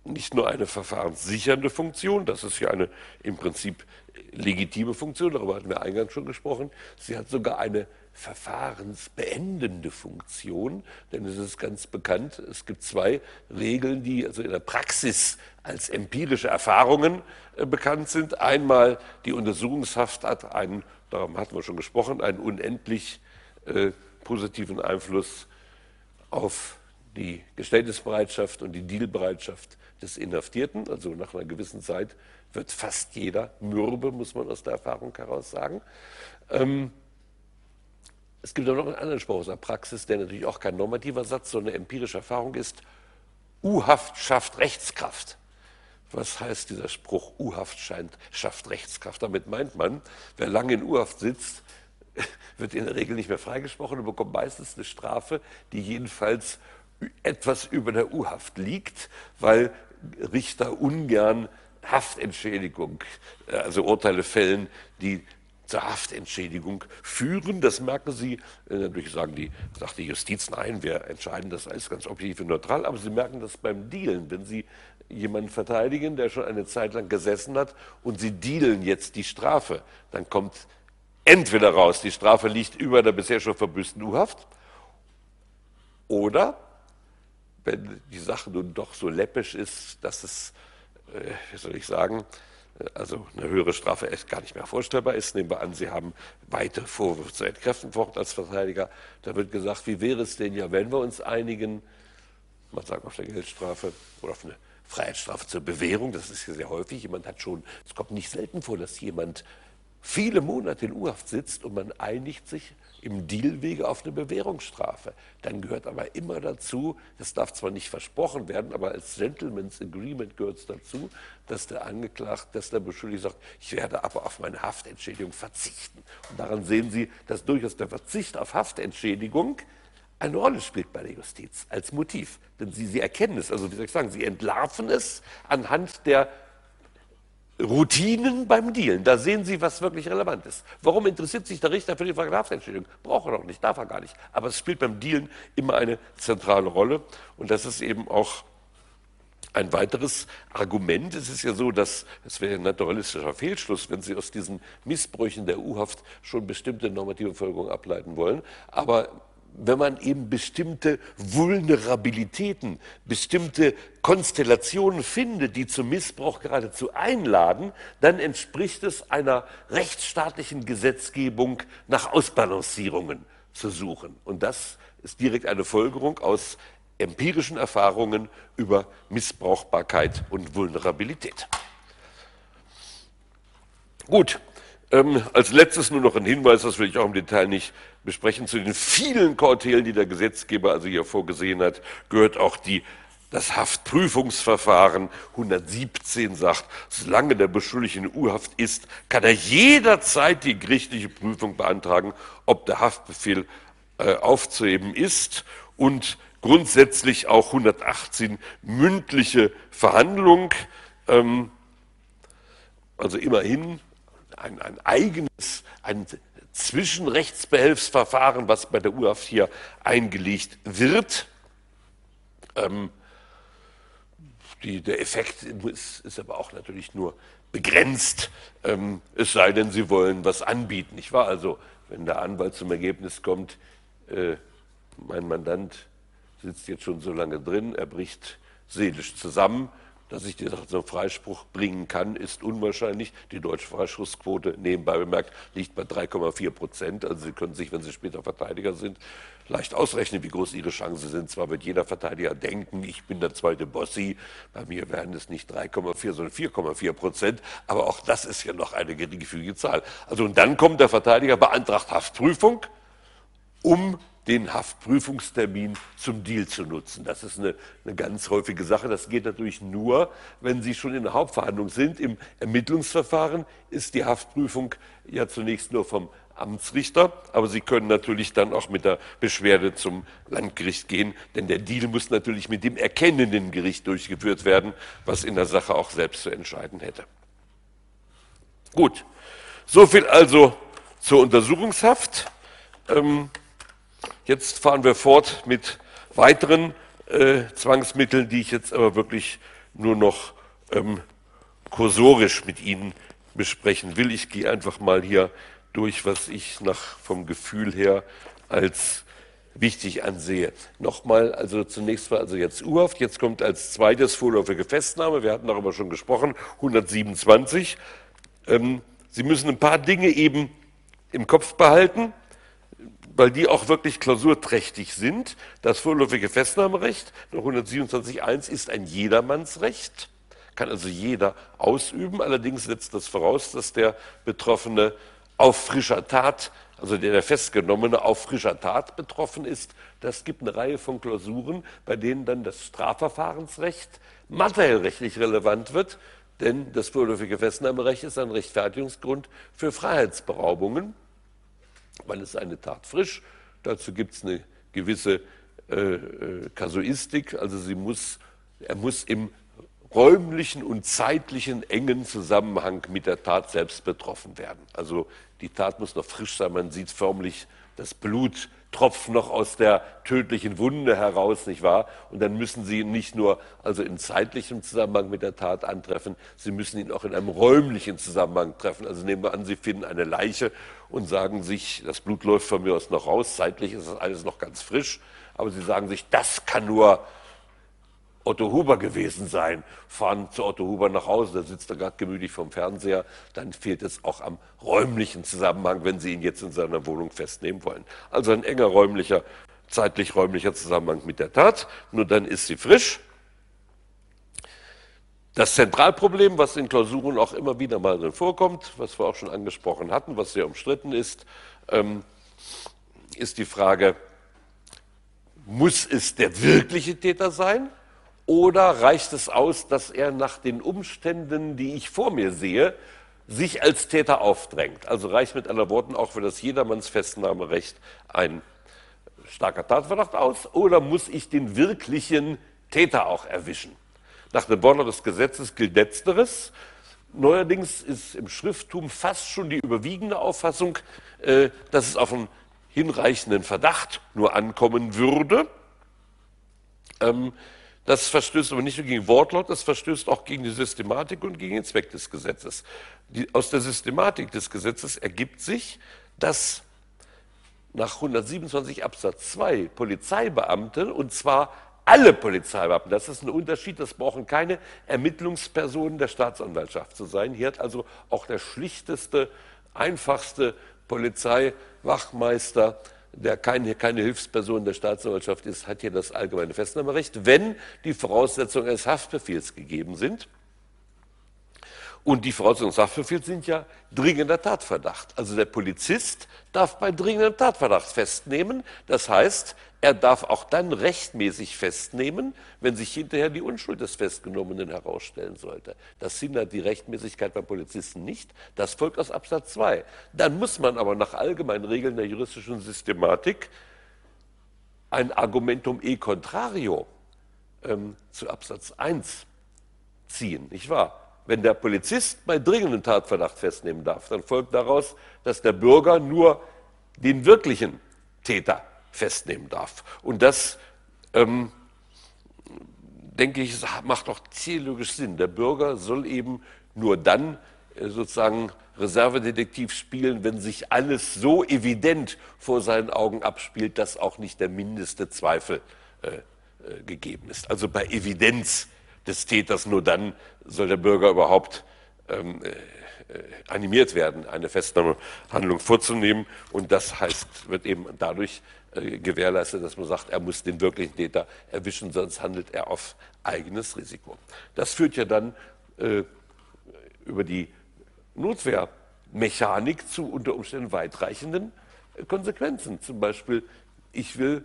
nicht nur eine verfahrenssichernde Funktion, das ist ja eine im Prinzip legitime Funktion, darüber hatten wir eingangs schon gesprochen, sie hat sogar eine verfahrensbeendende Funktion, denn es ist ganz bekannt, es gibt zwei Regeln, die also in der Praxis als empirische Erfahrungen äh, bekannt sind. Einmal die Untersuchungshaft hat einen, darum hatten wir schon gesprochen, einen unendlich äh, positiven Einfluss auf die Geständnisbereitschaft und die Dealbereitschaft des Inhaftierten. Also nach einer gewissen Zeit wird fast jeder mürbe, muss man aus der Erfahrung heraus sagen. Ähm, es gibt auch noch einen anderen Spruch aus der Praxis, der natürlich auch kein normativer Satz, sondern eine empirische Erfahrung ist. U-Haft schafft Rechtskraft. Was heißt dieser Spruch, U-Haft schafft Rechtskraft? Damit meint man, wer lange in U-Haft sitzt, [LAUGHS] wird in der Regel nicht mehr freigesprochen und bekommt meistens eine Strafe, die jedenfalls etwas über der U-Haft liegt, weil Richter ungern Haftentschädigung, äh, also Urteile fällen, die zur Haftentschädigung führen. Das merken Sie, äh, natürlich sagen die, sagt die Justiz, nein, wir entscheiden das alles ganz objektiv und neutral, aber Sie merken das beim Dealen, wenn Sie jemanden verteidigen, der schon eine Zeit lang gesessen hat und Sie dealen jetzt die Strafe, dann kommt entweder raus, die Strafe liegt über der bisher schon verbüßten U-Haft, oder wenn die Sache nun doch so läppisch ist, dass es, äh, wie soll ich sagen, äh, also eine höhere Strafe echt gar nicht mehr vorstellbar ist. Nehmen wir an, Sie haben weitere Vorwürfe zu entkräften vor als Verteidiger. Da wird gesagt, wie wäre es denn ja, wenn wir uns einigen, man sagt auf der Geldstrafe oder auf eine Freiheitsstrafe zur Bewährung, das ist ja sehr häufig. Jemand hat schon, es kommt nicht selten vor, dass jemand viele Monate in U-Haft sitzt und man einigt sich im Dealwege auf eine Bewährungsstrafe. Dann gehört aber immer dazu, das darf zwar nicht versprochen werden, aber als Gentleman's Agreement gehört es dazu, dass der Angeklagte, dass der Beschuldigte sagt, ich werde aber auf meine Haftentschädigung verzichten. Und daran sehen Sie, dass durchaus der Verzicht auf Haftentschädigung eine Rolle spielt bei der Justiz als Motiv. Denn sie, sie erkennen es, also wie soll ich sagen, sie entlarven es anhand der Routinen beim Dealen. Da sehen Sie, was wirklich relevant ist. Warum interessiert sich der Richter für die Vertragsentschädigung? Braucht er doch nicht, darf er gar nicht. Aber es spielt beim Dealen immer eine zentrale Rolle. Und das ist eben auch ein weiteres Argument. Es ist ja so, dass es wäre ein naturalistischer Fehlschluss, wenn Sie aus diesen Missbräuchen der U-Haft schon bestimmte normative Folgerungen ableiten wollen. Aber wenn man eben bestimmte Vulnerabilitäten, bestimmte Konstellationen findet, die zum Missbrauch geradezu einladen, dann entspricht es einer rechtsstaatlichen Gesetzgebung nach Ausbalancierungen zu suchen. Und das ist direkt eine Folgerung aus empirischen Erfahrungen über Missbrauchbarkeit und Vulnerabilität. Gut, ähm, als letztes nur noch ein Hinweis, das will ich auch im Detail nicht besprechen. Zu den vielen Kautelen, die der Gesetzgeber also hier vorgesehen hat, gehört auch die, das Haftprüfungsverfahren 117 sagt, solange der Beschuldigte in U-Haft ist, kann er jederzeit die gerichtliche Prüfung beantragen, ob der Haftbefehl äh, aufzuheben ist und grundsätzlich auch 118 mündliche Verhandlung. Ähm, also immerhin ein, ein eigenes, ein Zwischenrechtsbehelfsverfahren, was bei der UAF hier eingelegt wird. Ähm, die, der Effekt ist, ist, aber auch natürlich nur begrenzt, ähm, es sei denn, Sie wollen was anbieten. Nicht wahr? Also, wenn der Anwalt zum Ergebnis kommt, äh, mein Mandant sitzt jetzt schon so lange drin, er bricht seelisch zusammen, dass ich die Sache zum Freispruch bringen kann, ist unwahrscheinlich. Die deutsche Freispruchsquote, nebenbei bemerkt, liegt bei 3,4 Prozent. Also Sie können sich, wenn Sie später Verteidiger sind, leicht ausrechnen, wie groß Ihre Chancen sind. Zwar wird jeder Verteidiger denken, ich bin der zweite Bossi. Bei mir werden es nicht 3,4, sondern 4,4 Prozent. Aber auch das ist ja noch eine geringfügige Zahl. Also und dann kommt der Verteidiger, beantragt Haftprüfung, um den Haftprüfungstermin zum Deal zu nutzen. Das ist eine, eine, ganz häufige Sache. Das geht natürlich nur, wenn Sie schon in der Hauptverhandlung sind. Im Ermittlungsverfahren ist die Haftprüfung ja zunächst nur vom Amtsrichter, aber Sie können natürlich dann auch mit der Beschwerde zum Landgericht gehen, denn der Deal muss natürlich mit dem erkennenden Gericht durchgeführt werden, was in der Sache auch selbst zu entscheiden hätte. Gut, soviel also zur Untersuchungshaft. Ähm, jetzt fahren wir fort mit weiteren äh, Zwangsmitteln, die ich jetzt aber wirklich nur noch ähm, kursorisch mit Ihnen besprechen will. Ich gehe einfach mal hier durch, was ich nach vom Gefühl her als wichtig ansehe. Nochmal, also zunächst war also jetzt Urhaft, jetzt kommt als zweites vorläufige Festnahme, wir hatten darüber schon gesprochen, 127. Ähm, Sie müssen ein paar Dinge eben im Kopf behalten, weil die auch wirklich klausurträchtig sind. Das vorläufige Festnahmerecht nach 127.1 ist ein Jedermannsrecht, kann also jeder ausüben. Allerdings setzt das voraus, dass der Betroffene auf frischer Tat, also der, Festgenommene auf frischer Tat betroffen ist. Das gibt eine Reihe von Klausuren, bei denen dann das Strafverfahrensrecht materiell rechtlich relevant wird, denn das vorläufige Festnahmerecht ist ein Rechtfertigungsgrund für Freiheitsberaubungen, weil es eine Tat frisch. Dazu gibt es eine gewisse äh, äh, Kasuistik, also sie muss, er muss im räumlichen und zeitlichen engen Zusammenhang mit der Tat selbst betroffen werden. Also die Tat muss noch frisch sein, man sieht förmlich das Blut tropft noch aus der tödlichen Wunde heraus, nicht wahr? Und dann müssen Sie ihn nicht nur also in zeitlichem Zusammenhang mit der Tat antreffen, Sie müssen ihn auch in einem räumlichen Zusammenhang treffen. Also nehmen wir an, Sie finden eine Leiche und sagen sich, das Blut läuft von mir aus noch raus, zeitlich ist das alles noch ganz frisch, aber Sie sagen sich, das kann nur Otto Huber gewesen sein, fahren zu Otto Huber nach Hause, da sitzt er gerade gemütlich vom Fernseher, dann fehlt es auch am räumlichen Zusammenhang, wenn Sie ihn jetzt in seiner Wohnung festnehmen wollen. Also ein enger räumlicher, zeitlich räumlicher Zusammenhang mit der Tat, nur dann ist sie frisch. Das Zentralproblem, was in Klausuren auch immer wieder mal drin vorkommt, was wir auch schon angesprochen hatten, was sehr umstritten ist, ähm, ist die Frage, muss es der wirkliche Täter sein? Oder reicht es aus, dass er nach den Umständen, die ich vor mir sehe, sich als Täter aufdrängt? Also reicht mit anderen Worten auch für das Jedermannsfestnahmerecht ein starker Tatverdacht aus? Oder muss ich den wirklichen Täter auch erwischen? Nach dem Bonner des Gesetzes gilt letzteres. Neuerdings ist im Schrifttum fast schon die überwiegende Auffassung, äh, dass es auf einen hinreichenden Verdacht nur ankommen würde. Das verstößt aber nicht nur gegen Wortlaut, das verstößt auch gegen die Systematik und gegen den Zweck des Gesetzes. Die, aus der Systematik des Gesetzes ergibt sich, dass nach 127 Absatz 2 Polizeibeamte, und zwar alle Polizeibeamten, das ist ein Unterschied, das brauchen keine Ermittlungspersonen der Staatsanwaltschaft zu sein. Hier hat also auch der schlichteste, einfachste Polizeiwachmeister der keine, keine Hilfsperson der Staatsanwaltschaft ist, hat hier das allgemeine Festnahmerecht, wenn die Voraussetzungen eines Haftbefehls gegeben sind. Und die Voraussetzungen des Haftbefehls sind ja dringender Tatverdacht. Also der Polizist darf bei dringendem Tatverdacht festnehmen. Das heißt, er darf auch dann rechtmäßig festnehmen, wenn sich hinterher die Unschuld des Festgenommenen herausstellen sollte. Das hindert die Rechtmäßigkeit beim Polizisten nicht. Das folgt aus Absatz 2. Dann muss man aber nach allgemeinen Regeln der juristischen Systematik ein Argumentum e contrario ähm, zu Absatz 1 ziehen, nicht wahr? Wenn der Polizist bei dringendem Tatverdacht festnehmen darf, dann folgt daraus, dass der Bürger nur den wirklichen Täter festnehmen darf. Und das, ähm, denke ich, macht auch theologisch Sinn. Der Bürger soll eben nur dann äh, sozusagen Reservedetektiv spielen, wenn sich alles so evident vor seinen Augen abspielt, dass auch nicht der mindeste Zweifel äh, äh, gegeben ist. Also bei Evidenz des Täters. Nur dann soll der Bürger überhaupt ähm, äh, animiert werden, eine Festnahmehandlung vorzunehmen. Und das heißt, wird eben dadurch äh, gewährleistet, dass man sagt, er muss den wirklichen Täter erwischen, sonst handelt er auf eigenes Risiko. Das führt ja dann äh, über die Notwehrmechanik zu unter Umständen weitreichenden äh, Konsequenzen. Zum Beispiel ich will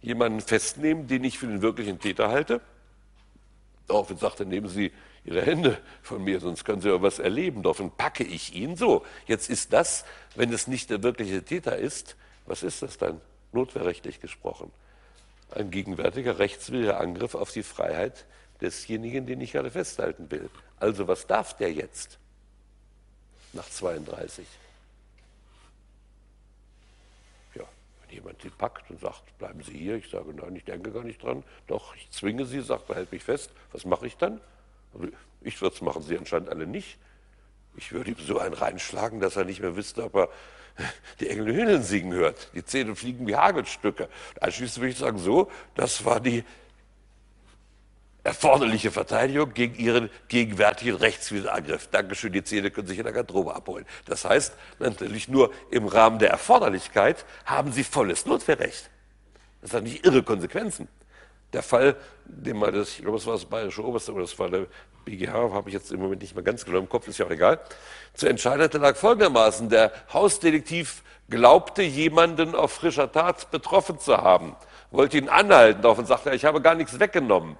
jemanden festnehmen, den ich für den wirklichen Täter halte. Daraufhin sagt er, nehmen Sie Ihre Hände von mir, sonst können Sie ja was erleben. Daraufhin packe ich ihn. So, jetzt ist das, wenn es nicht der wirkliche Täter ist, was ist das dann? Notwehrrechtlich gesprochen. Ein gegenwärtiger rechtswidriger Angriff auf die Freiheit desjenigen, den ich gerade festhalten will. Also was darf der jetzt nach 32? Ja, wenn jemand sie packt und sagt, bleiben Sie hier, ich sage, nein, ich denke gar nicht dran, doch, ich zwinge Sie, sagt, behält mich fest, was mache ich dann? Ich würde es machen, Sie anscheinend alle nicht. Ich würde ihm so einen reinschlagen, dass er nicht mehr wüsste, ob er die Engel Hühnen singen hört. Die Zähne fliegen wie Hagelstücke. Anschließend würde ich sagen, so, das war die erforderliche Verteidigung gegen ihren gegenwärtigen Rechtswiderangriff. Dankeschön, die Zähne können sich in der Garderobe abholen. Das heißt, natürlich nur im Rahmen der Erforderlichkeit haben sie volles Notwehrrecht. Das hat nicht irre Konsequenzen. Der Fall, den mal das, ich glaube, das war das Bayerische Oberste oder das war der BGH, habe ich jetzt im Moment nicht mehr ganz genau im Kopf, ist ja auch egal. Zu entscheiden lag folgendermaßen, der Hausdetektiv glaubte, jemanden auf frischer Tat betroffen zu haben, wollte ihn anhalten, daraufhin sagte er, ich habe gar nichts weggenommen.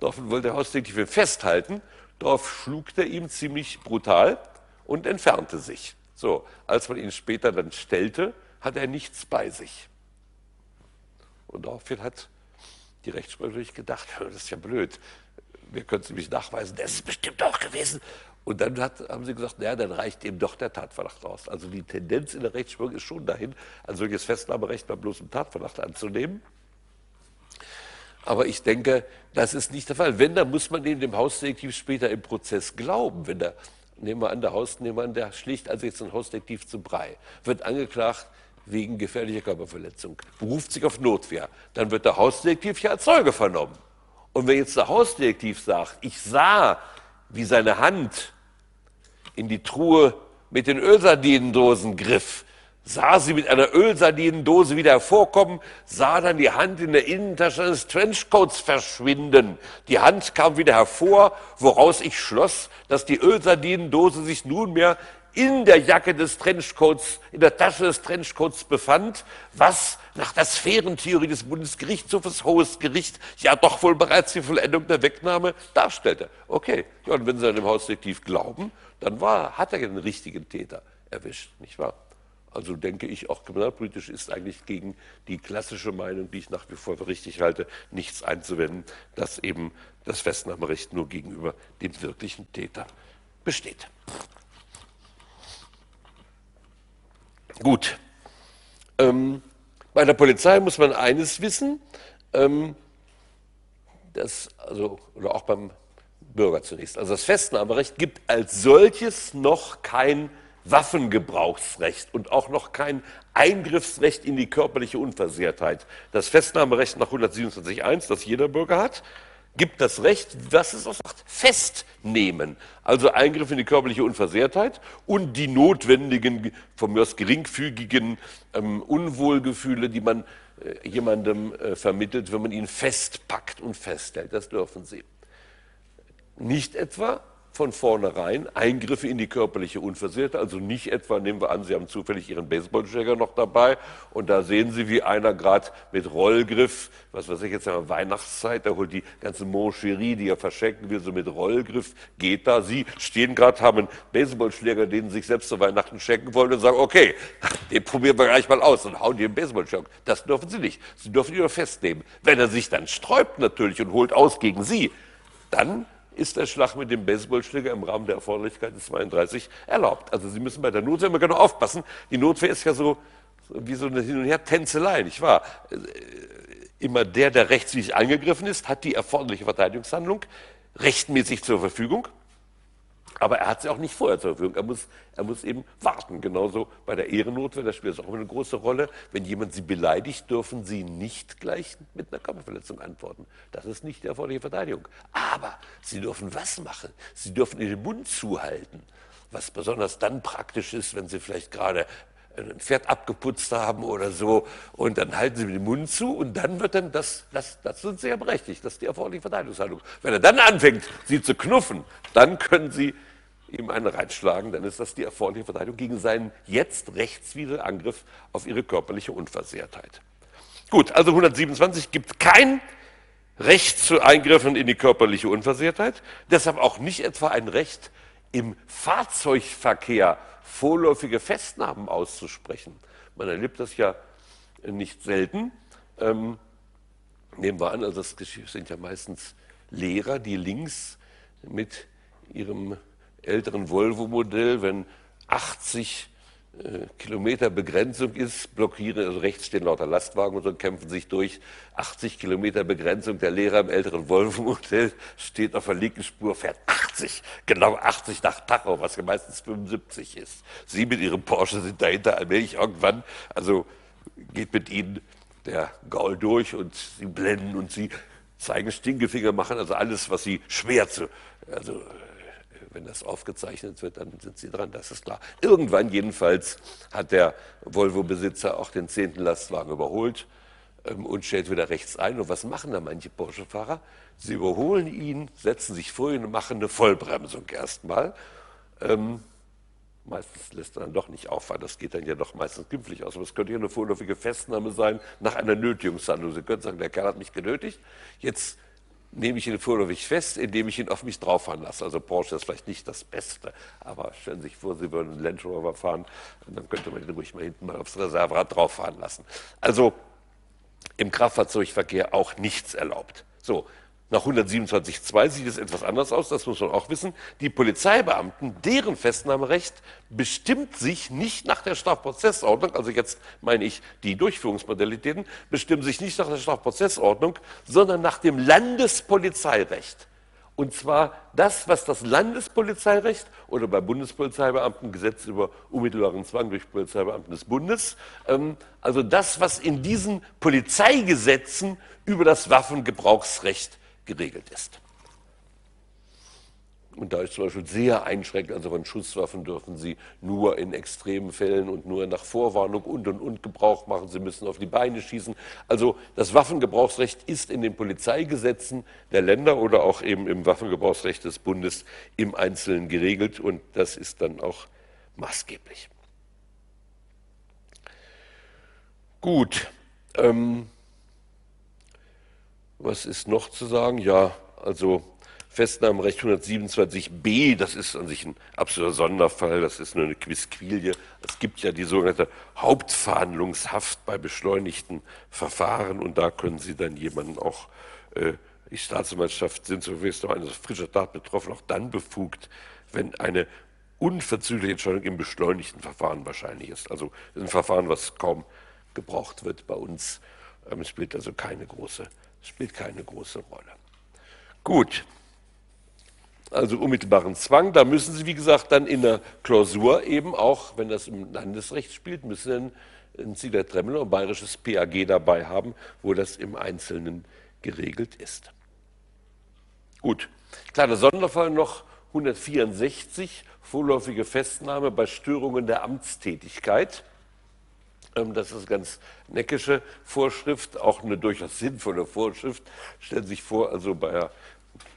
Daraufhin wollte der Hausdetektiv ihn festhalten, darauf schlug er ihm ziemlich brutal und entfernte sich. So, als man ihn später dann stellte, hat er nichts bei sich. Und daraufhin hat die Rechtsprechung gedacht, [LAUGHS] das ist ja blöd. Wir können es nämlich nachweisen, das ist bestimmt auch gewesen. Und dann hat, haben sie gesagt, naja, dann reicht eben doch der Tatverdacht raus. Also die Tendenz in der Rechtsprechung ist schon dahin, ein solches Festnahmerecht bei bloßem Tatverdacht anzunehmen. Aber ich denke, das ist nicht der Fall. Wenn, dann muss man dem Hausdetektiv später im Prozess glauben. Wenn der, nehmen wir an, der Hausnehmer, der schlicht also jetzt ein Hausdetektiv zu Brei, wird angeklagt wegen gefährlicher Körperverletzung, beruft sich auf Notwehr, dann wird der Hausdetektiv ja als Zeuge vernommen. Und wenn jetzt der Hausdetektiv sagt, ich sah, wie seine Hand in die Truhe mit den Ölsardinendosen griff, sah sie mit einer Ölsardinendose wieder hervorkommen, sah dann die Hand in der Innentasche des Trenchcoats verschwinden. Die Hand kam wieder hervor, woraus ich schloss, dass die Ölsardinendose sich nunmehr in der Jacke des Trenchcoats, in der Tasche des Trenchcoats befand, was nach der Sphärentheorie des Bundesgerichtshofes Hohes Gericht ja doch wohl bereits die Vollendung der Wegnahme darstellte. Okay, ja, und wenn Sie an dem Hausdetektiv glauben, dann war, hat er den richtigen Täter erwischt, nicht wahr? Also denke ich, auch kriminalpolitisch ist eigentlich gegen die klassische Meinung, die ich nach wie vor für richtig halte, nichts einzuwenden, dass eben das Festnahmerecht nur gegenüber dem wirklichen Täter besteht. Gut. Ähm, bei der Polizei muss man eines wissen, ähm, das, also, oder auch beim Bürger zunächst. Also das Festnahmerecht gibt als solches noch kein Waffengebrauchsrecht und auch noch kein Eingriffsrecht in die körperliche Unversehrtheit. Das Festnahmerecht nach 127.1, das jeder Bürger hat, gibt das Recht, was es auch sagt, festnehmen. Also Eingriff in die körperliche Unversehrtheit und die notwendigen, von mir aus geringfügigen ähm, Unwohlgefühle, die man äh, jemandem äh, vermittelt, wenn man ihn festpackt und festhält. Das dürfen sie. Nicht etwa von vornherein Eingriffe in die körperliche Unversehrtheit, also nicht etwa, nehmen wir an, Sie haben zufällig Ihren Baseballschläger noch dabei und da sehen Sie, wie einer gerade mit Rollgriff, was weiß ich jetzt ja Weihnachtszeit, da holt die ganze Moncherie, die er verschenken will, so mit Rollgriff, geht da. Sie stehen gerade, haben einen Baseballschläger, den Sie sich selbst zu Weihnachten schenken wollen und sagen, okay, [LAUGHS] den probieren wir gleich mal aus und hauen die einen Baseballschläger. Das dürfen Sie nicht. Sie dürfen ihn nur festnehmen. Wenn er sich dann sträubt natürlich und holt aus gegen Sie, dann ist der Schlag mit dem Baseballschläger im Rahmen der Erforderlichkeit des 32 erlaubt. Also Sie müssen bei der Notwehr immer genau aufpassen. Die Notwehr ist ja so, so wie so eine Hin- und Her-Tänzelei, nicht wahr? Äh, immer der, der rechtswidrig angegriffen ist, hat die erforderliche Verteidigungshandlung rechtmäßig zur Verfügung. Aber er hat sie auch nicht vorher zur Verfügung. Er muss, er muss eben warten. Genauso bei der Ehrennotwehr, da spielt es auch eine große Rolle. Wenn jemand Sie beleidigt, dürfen Sie nicht gleich mit einer Körperverletzung antworten. Das ist nicht die erforderliche Verteidigung. Aber Sie dürfen was machen? Sie dürfen Ihren Mund zuhalten. Was besonders dann praktisch ist, wenn Sie vielleicht gerade ein Pferd abgeputzt haben oder so und dann halten sie mit dem Mund zu und dann wird dann das, das, das sind ja berechtigt, das ist die erforderliche Verteidigungshandlung. Wenn er dann anfängt, sie zu knuffen, dann können sie ihm einen reinschlagen, dann ist das die erforderliche Verteidigung gegen seinen jetzt rechtswidrigen Angriff auf ihre körperliche Unversehrtheit. Gut, also 127 gibt kein Recht zu Eingriffen in die körperliche Unversehrtheit, deshalb auch nicht etwa ein Recht im Fahrzeugverkehr vorläufige Festnahmen auszusprechen. Man erlebt das ja nicht selten. Ähm, nehmen wir an, also das sind ja meistens Lehrer, die links mit ihrem älteren Volvo-Modell, wenn 80 äh, Kilometer Begrenzung ist, blockieren, also rechts stehen lauter Lastwagen und so kämpfen sich durch. 80 Kilometer Begrenzung, der Lehrer im älteren Volvo-Modell steht auf der linken Spur, fährt 80, genau 80 nach Tacho, was meistens 75 ist. Sie mit ihrem Porsche sind dahinter allmählich irgendwann, also geht mit ihnen der Gaul durch und sie blenden und sie zeigen Stinkefinger, machen also alles, was sie schwer zu, also wenn das aufgezeichnet wird, dann sind Sie dran, das ist klar. Irgendwann jedenfalls hat der Volvo-Besitzer auch den zehnten Lastwagen überholt ähm, und stellt wieder rechts ein. Und was machen da manche Porsche-Fahrer? Sie überholen ihn, setzen sich vor ihn und machen eine Vollbremsung erstmal. Ähm, meistens lässt er dann doch nicht auffahren. Das geht dann ja doch meistens glimpflich aus. Aber es könnte ja eine vorläufige Festnahme sein nach einer Nötigungshandlung. Sie können sagen, der Kerl hat mich genötigt. Jetzt nehme ich ihn vorläufig fest, indem ich ihn auf mich drauffahren lasse. Also Porsche ist vielleicht nicht das Beste, aber stellen Sie sich vor, Sie würden einen Land Rover fahren, dann könnte man ihn ruhig mal hinten mal aufs Reserverad drauffahren lassen. Also im Kraftfahrzeugverkehr auch nichts erlaubt. So, nach 127.2 sieht es etwas anders aus, das muss man auch wissen. Die Polizeibeamten, deren Festnahmerecht bestimmt sich nicht nach der Strafprozessordnung, also jetzt meine ich die Durchführungsmodalitäten, bestimmen sich nicht nach der Strafprozessordnung, sondern nach dem Landespolizeirecht. Und zwar das, was das Landespolizeirecht oder bei Bundespolizeibeamten Gesetz über unmittelbaren Zwang durch Polizeibeamten des Bundes, ähm, also das, was in diesen Polizeigesetzen über das Waffengebrauchsrecht geregelt ist. Und da ist zum Beispiel sehr einschränkend, also von Schusswaffen dürfen Sie nur in extremen Fällen und nur nach Vorwarnung und und und Gebrauch machen. Sie müssen auf die Beine schießen. Also das Waffengebrauchsrecht ist in den Polizeigesetzen der Länder oder auch eben im Waffengebrauchsrecht des Bundes im Einzelnen geregelt und das ist dann auch maßgeblich. Gut. Ähm, was ist noch zu sagen? Ja, also Festnahmerecht 127b, das ist an sich ein absoluter Sonderfall, das ist nur eine Quisquilie. Es gibt ja die sogenannte Hauptverhandlungshaft bei beschleunigten Verfahren und da können Sie dann jemanden auch, äh, die Staatsanwaltschaft sind so wie es noch eine frische Tat betroffen, auch dann befugt, wenn eine unverzügliche Entscheidung im beschleunigten Verfahren wahrscheinlich ist. Also ein Verfahren, was kaum gebraucht wird bei uns. Ähm, es spielt also keine große spielt keine große Rolle. Gut, also unmittelbaren Zwang, da müssen Sie, wie gesagt, dann in der Klausur eben auch, wenn das im Landesrecht spielt, müssen ein Zieler Tremmel und bayerisches PAG dabei haben, wo das im Einzelnen geregelt ist. Gut, kleiner Sonderfall noch 164, vorläufige Festnahme bei Störungen der Amtstätigkeit. Ähm, das ist ganz neckische Vorschrift, auch eine durchaus sinnvolle Vorschrift. Stellen Sie sich vor, also bei,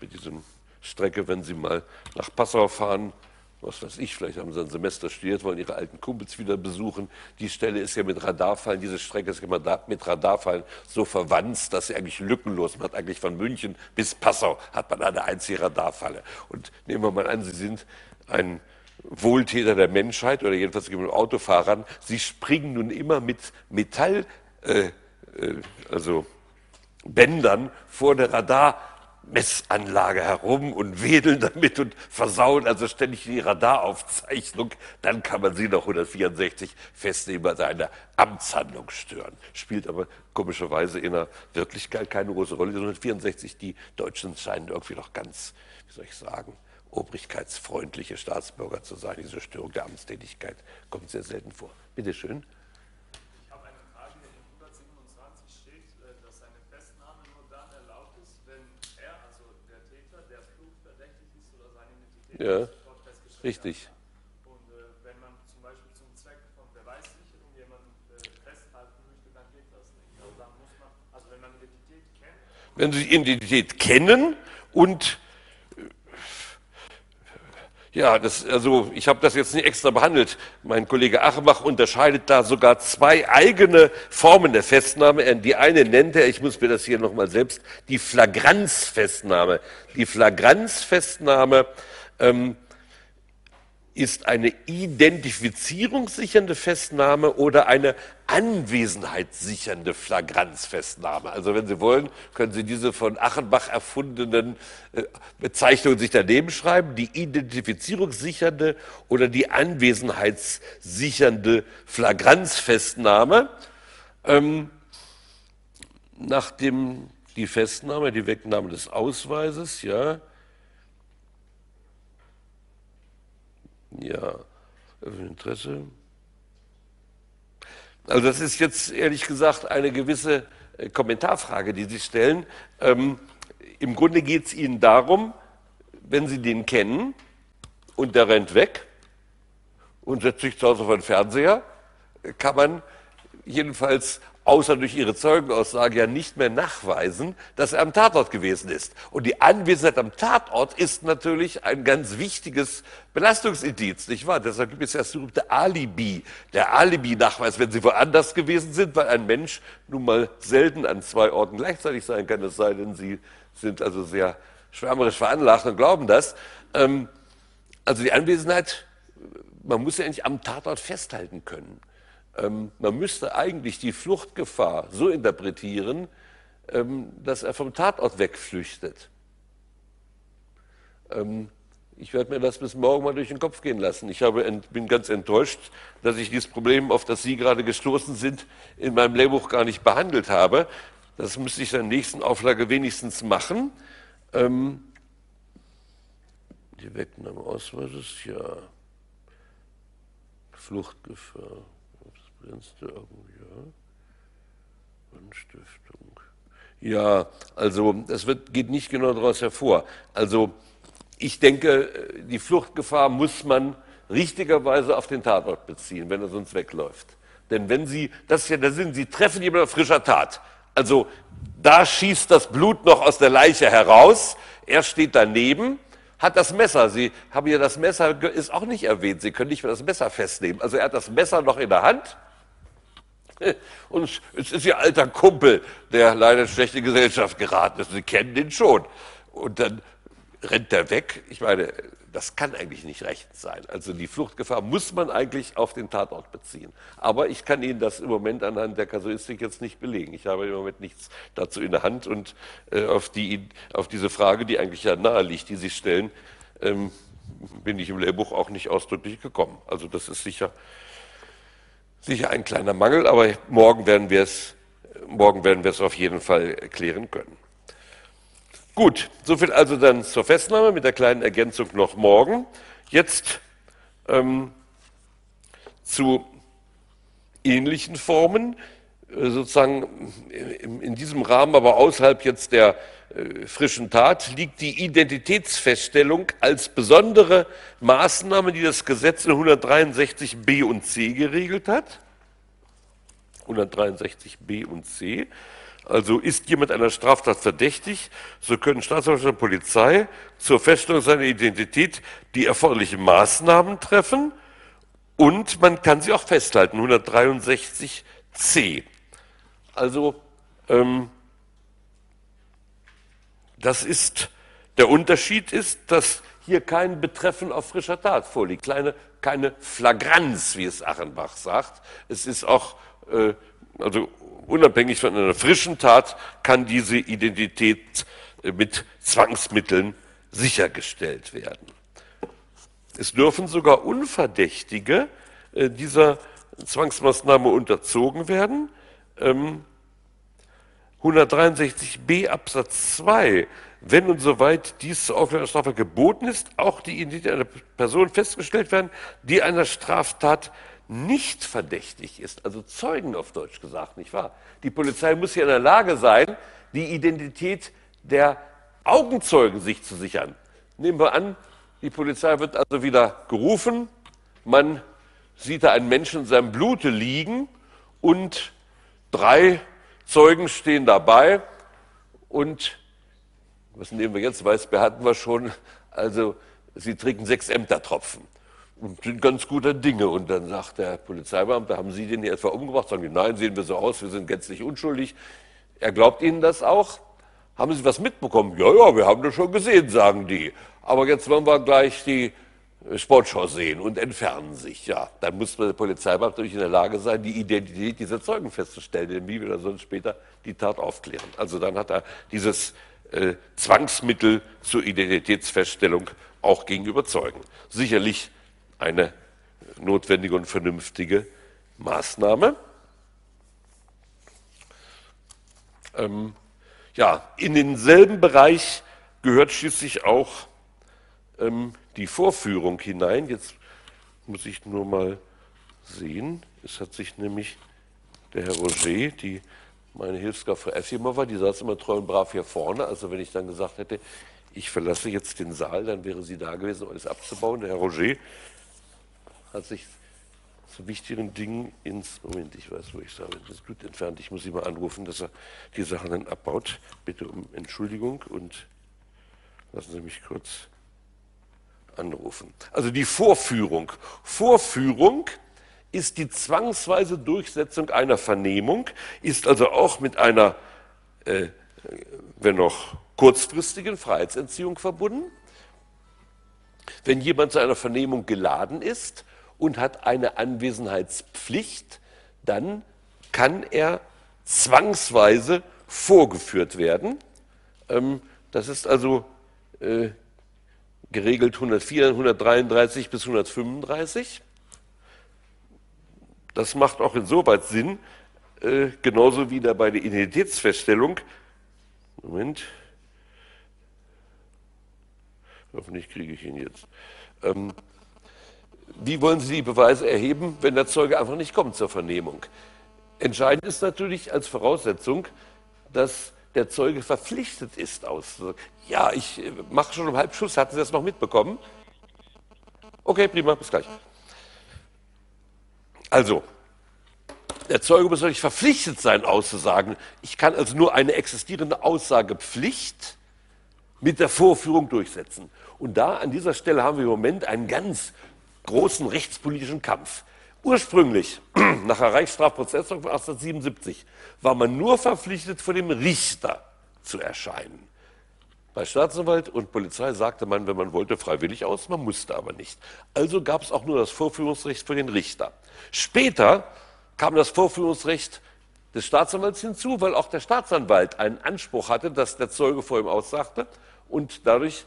diesem Strecke, wenn Sie mal nach Passau fahren, was weiß ich, vielleicht haben Sie ein Semester studiert, wollen Ihre alten Kumpels wieder besuchen. Die Stelle ist ja mit Radarfallen, diese Strecke ist immer mit Radarfallen so verwandt, dass sie eigentlich lückenlos, man hat eigentlich von München bis Passau hat man eine einzige Radarfalle. Und nehmen wir mal an, Sie sind ein Wohltäter der Menschheit oder jedenfalls mit Autofahrern, sie springen nun immer mit Metall, äh, äh, also Bändern vor der Radarmessanlage herum und wedeln damit und versauen also ständig die Radaraufzeichnung. Dann kann man sie noch 164 festnehmen als eine Amtshandlung stören. Spielt aber komischerweise in der Wirklichkeit keine große Rolle. Die 164, die Deutschen scheinen irgendwie noch ganz, wie soll ich sagen, obrigkeitsfreundliche Staatsbürger zu sein. Diese Störung der Amtstätigkeit kommt sehr selten vor. Bitte schön. Ich habe eine Frage. In 127 steht, äh, dass eine Festnahme nur dann erlaubt ist, wenn er, also der Täter, der flugverdächtig ist oder seine Identität ja, richtig. Hat. Und äh, wenn man zum Beispiel zum Zweck von Beweissicherung jemanden äh, festhalten möchte, dann geht das nicht. Also, dann muss man, also wenn man Identität kennt. Wenn Sie die Identität kennen und Ja, das, also ich habe das jetzt nicht extra behandelt. Mein Kollege Achenbach unterscheidet da sogar zwei eigene Formen der Festnahme. Die eine nennt er, ich muss mir das hier nochmal selbst, die Flagranzfestnahme. Die Flagranzfestnahme ähm, ist eine identifizierungssichernde Festnahme oder eine anwesenheitssichernde Flagranzfestnahme. Also wenn Sie wollen, können Sie diese von Achenbach erfundenen äh, Bezeichnungen sich daneben schreiben, die identifizierungssichernde oder die anwesenheitssichernde Flagranzfestnahme. Ähm, nachdem die Festnahme, die Wegnahme des Ausweises, ja, Ja, Interesse. Also das ist jetzt ehrlich gesagt eine gewisse äh, Kommentarfrage, die Sie stellen. Ähm, Im Grunde geht es Ihnen darum, wenn Sie den kennen und der rennt weg und setzt sich zu Hause vor den Fernseher, kann man jedenfalls außer durch ihre Zeugenaussage ja nicht mehr nachweisen, dass er am Tatort gewesen ist. Und die Anwesenheit am Tatort ist natürlich ein ganz wichtiges Belastungsindiz, nicht wahr? Deshalb gibt es ja das berühmte Alibi, der Alibi-Nachweis, wenn sie woanders gewesen sind, weil ein Mensch nun mal selten an zwei Orten gleichzeitig sein kann, es sei denn, sie sind also sehr schwärmerisch veranlagt und glauben das. Ähm, also die Anwesenheit, man muss ja nicht am Tatort festhalten können. Ähm, man müsste eigentlich die Fluchtgefahr so interpretieren, ähm, dass er vom Tatort wegflüchtet. Ähm, ich werde mir das bis morgen mal durch den Kopf gehen lassen. Ich habe, bin ganz enttäuscht, dass ich dieses Problem, auf das Sie gerade gestoßen sind, in meinem Lehrbuch gar nicht behandelt habe. Das müsste ich in der nächsten Auflage wenigstens machen. Ähm, die Wegnahme Ausweises, ja. Fluchtgefahr. Brennstörung, ja. Anstiftung. Ja, also das wird, geht nicht genau daraus hervor. Also ich denke, die Fluchtgefahr muss man richtigerweise auf den Tatort beziehen, wenn er sonst wegläuft. Denn wenn Sie, das ist ja der Sinn, Sie treffen jemanden auf frischer Tat. Also da schießt das Blut noch aus der Leiche heraus, er steht daneben, hat das Messer. Sie haben ja das Messer, ist auch nicht erwähnt. Sie können nicht mehr das Messer festnehmen. Also er hat das Messer noch in der Hand [LAUGHS] Und es ist Ihr alter Kumpel, der leider in schlechte Gesellschaft geraten ist. Sie kennen den schon. Und dann rennt er weg. Ich meine, das kann eigentlich nicht recht sein. Also die Fluchtgefahr muss man eigentlich auf den Tatort beziehen. Aber ich kann Ihnen das im Moment anhand der Kasuistik jetzt nicht belegen. Ich habe im Moment nichts dazu in der Hand und äh, auf, die, auf diese Frage, die eigentlich ja nahe liegt, die Sie stellen, ähm, bin ich im Lehrbuch auch nicht ausdrücklich gekommen. Also das ist sicher sicher ein kleiner Mangel, aber morgen werden wir es, morgen werden wir es auf jeden Fall klären können. Gut, soviel also dann zur Festnahme mit der kleinen Ergänzung noch morgen. Jetzt ähm, zu ähnlichen Formen, äh, sozusagen in, diesem Rahmen, aber außerhalb jetzt der frischen Tat liegt die Identitätsfeststellung als besondere Maßnahme, die das Gesetz in 163b und c geregelt hat. 163b und c. Also ist jemand einer Straftat verdächtig, so können Staatsanwaltschaft und Polizei zur Feststellung seiner Identität die erforderlichen Maßnahmen treffen und man kann sie auch festhalten. 163c. Also ähm, das ist, der Unterschied ist, dass hier kein Betreffen auf frischer Tat vorliegt, keine, keine Flagranz, wie es Achenbach sagt. Es ist auch, äh, also unabhängig von einer frischen Tat, kann diese Identität äh, mit Zwangsmitteln sichergestellt werden. Es dürfen sogar Unverdächtige äh, dieser Zwangsmaßnahme unterzogen werden. Ähm, 163b Absatz 2, wenn und soweit dies zur Aufklärung der Straftat geboten ist, auch die Identität einer Person festgestellt werden, die einer Straftat nicht verdächtig ist, also Zeugen auf Deutsch gesagt, nicht wahr? Die Polizei muss hier in der Lage sein, die Identität der Augenzeugen sich zu sichern. Nehmen wir an, die Polizei wird also wieder gerufen, man sieht da einen Menschen in seinem Blute liegen und drei Zeugen stehen dabei und was nehmen wir jetzt? Weißbär hatten wir schon. Also Sie trinken sechs Ämtertropfen und sind ganz guter Dinge. Und dann sagt der Polizeibeamte, haben Sie den hier etwa umgebracht? Sagen die, nein, sehen wir so aus, wir sind gänzlich unschuldig. Er glaubt Ihnen das auch. Haben Sie was mitbekommen? Ja, ja, wir haben das schon gesehen, sagen die. Aber jetzt wollen wir gleich die Sportschau sehen und entfernen sich. Ja, dann muss der Polizeibeamte natürlich in der Lage sein, die Identität dieser Zeugen festzustellen, denn wie will er sonst später die Tat aufklären? Also dann hat er dieses äh, Zwangsmittel zur Identitätsfeststellung auch gegenüber Zeugen. Sicherlich eine notwendige und vernünftige Maßnahme. Ähm, ja, in denselben Bereich gehört schließlich auch ähm, die Vorführung hinein. Jetzt muss ich nur mal sehen. Es hat sich nämlich der Herr Roger, die meine Hilfskraft Frau Efimova, die saß immer treu und brav hier vorne. Also wenn ich dann gesagt hätte, ich verlasse jetzt den Saal, dann wäre sie da gewesen, um alles abzubauen. Der Herr Roger hat sich zu wichtigen Dingen ins, Moment, ich weiß, wo ich sage, das ist gut entfernt, ich muss ihn mal anrufen, dass er die Sachen dann abbaut. Bitte um Entschuldigung und lassen Sie mich kurz anrufen. Also die Vorführung. Vorführung ist die zwangsweise Durchsetzung einer Vernehmung, ist also auch mit einer, äh, wenn noch kurzfristigen Freiheitsentziehung verbunden. Wenn jemand zu einer Vernehmung geladen ist und hat eine Anwesenheitspflicht, dann kann er zwangsweise vorgeführt werden. Ähm, das ist also äh, geregelt 104, 133 bis 135. Das macht auch insoweit Sinn, äh, genauso wie da bei der Identitätsfeststellung. Moment. Hoffentlich kriege ich ihn jetzt. Ähm, wie wollen Sie die Beweise erheben, wenn der Zeuge einfach nicht kommt zur Vernehmung? Entscheidend ist natürlich als Voraussetzung, dass der Zeuge verpflichtet ist auszusagen. Ja, ich äh, mache schon um halb Schuss, hatten Sie das noch mitbekommen? Okay, prima, bis gleich. Also, der Zeuge muss natürlich verpflichtet sein, auszusagen. Ich kann also nur eine existierende Aussagepflicht mit der Vorführung durchsetzen. Und da an dieser Stelle haben wir im Moment einen ganz großen rechtspolitischen Kampf. Ursprünglich, [CLEARS THROAT] nach der Reichsstrafprozessordnung von 1877, war man nur verpflichtet, vor dem Richter zu erscheinen. Bei Staatsanwalt und Polizei sagte man, wenn man wollte, freiwillig aus, man musste aber nicht. Also gab es auch nur das Vorführungsrecht für den Richter. Später kam das Vorführungsrecht des Staatsanwalts hinzu, weil auch der Staatsanwalt einen Anspruch hatte, dass der Zeuge vor ihm aussagte. Und dadurch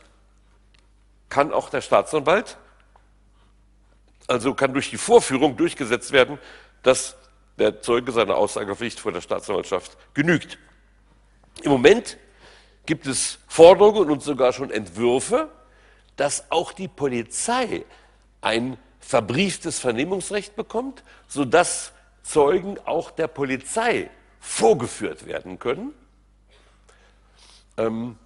kann auch der Staatsanwalt also kann durch die Vorführung durchgesetzt werden, dass der Zeuge seiner Aussagepflicht vor der Staatsanwaltschaft genügt. Im Moment gibt es Forderungen und sogar schon Entwürfe, dass auch die Polizei ein verbrieftes Vernehmungsrecht bekommt, sodass Zeugen auch der Polizei vorgeführt werden können. Ähm,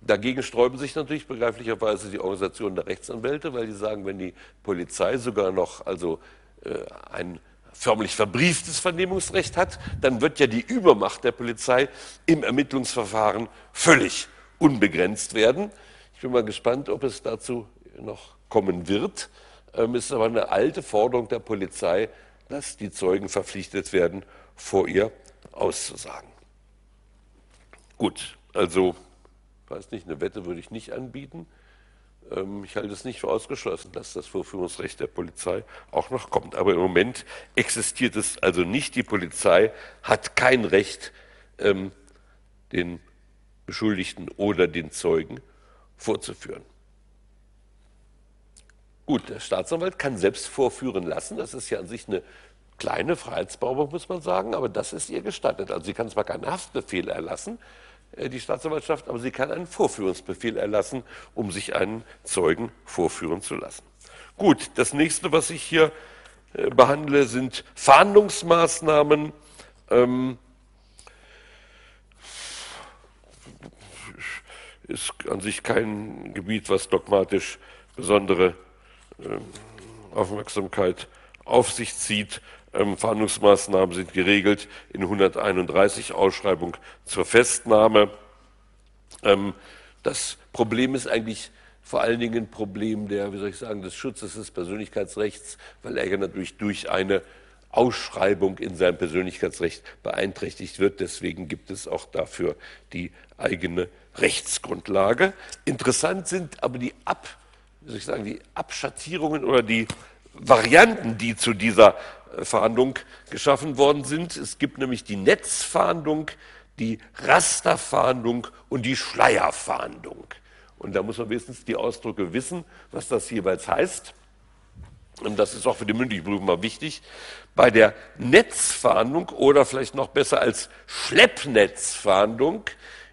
Dagegen sträuben sich natürlich begreiflicherweise die Organisationen der Rechtsanwälte, weil die sagen, wenn die Polizei sogar noch also äh, ein förmlich verbrieftes Vernehmungsrecht hat, dann wird ja die Übermacht der Polizei im Ermittlungsverfahren völlig unbegrenzt werden. Ich bin mal gespannt, ob es dazu noch kommen wird. Ähm, es ist aber eine alte Forderung der Polizei, dass die Zeugen verpflichtet werden, vor ihr auszusagen. Gut, also weiß nicht, eine Wette würde ich nicht anbieten. Ähm, ich halte es nicht für ausgeschlossen, dass das Vorführungsrecht der Polizei auch noch kommt. Aber im Moment existiert es also nicht. Die Polizei hat kein Recht, ähm, den Beschuldigten oder den Zeugen vorzuführen. Gut, der Staatsanwalt kann selbst vorführen lassen. Das ist ja an sich eine kleine Freiheitsberaubung, muss man sagen, aber das ist ihr gestattet. Also sie kann zwar keinen Haftbefehl erlassen, die Staatsanwaltschaft, aber sie kann einen Vorführungsbefehl erlassen, um sich einen Zeugen vorführen zu lassen. Gut, das nächste, was ich hier äh, behandle, sind Fahndungsmaßnahmen. Ähm, ist an sich kein Gebiet, was dogmatisch besondere äh, Aufmerksamkeit auf sich zieht. Ähm, Fahndungsmaßnahmen sind geregelt in 131 Ausschreibung zur Festnahme. Ähm, das Problem ist eigentlich vor allen Dingen ein Problem der, wie soll ich sagen, des Schutzes des Persönlichkeitsrechts, weil er ja natürlich durch eine Ausschreibung in seinem Persönlichkeitsrecht beeinträchtigt wird. Deswegen gibt es auch dafür die eigene Rechtsgrundlage. Interessant sind aber die, Ab, wie soll ich sagen, die Abschattierungen oder die Varianten, die zu dieser äh, Fahndung geschaffen worden sind. Es gibt nämlich die Netzfahndung, die Rasterfahndung und die Schleierfahndung. Und da muss man wenigstens die Ausdrücke wissen, was das jeweils heißt. Und das ist auch für die mündliche Prüfung mal wichtig. Bei der Netzfahndung oder vielleicht noch besser als Schleppnetzfahndung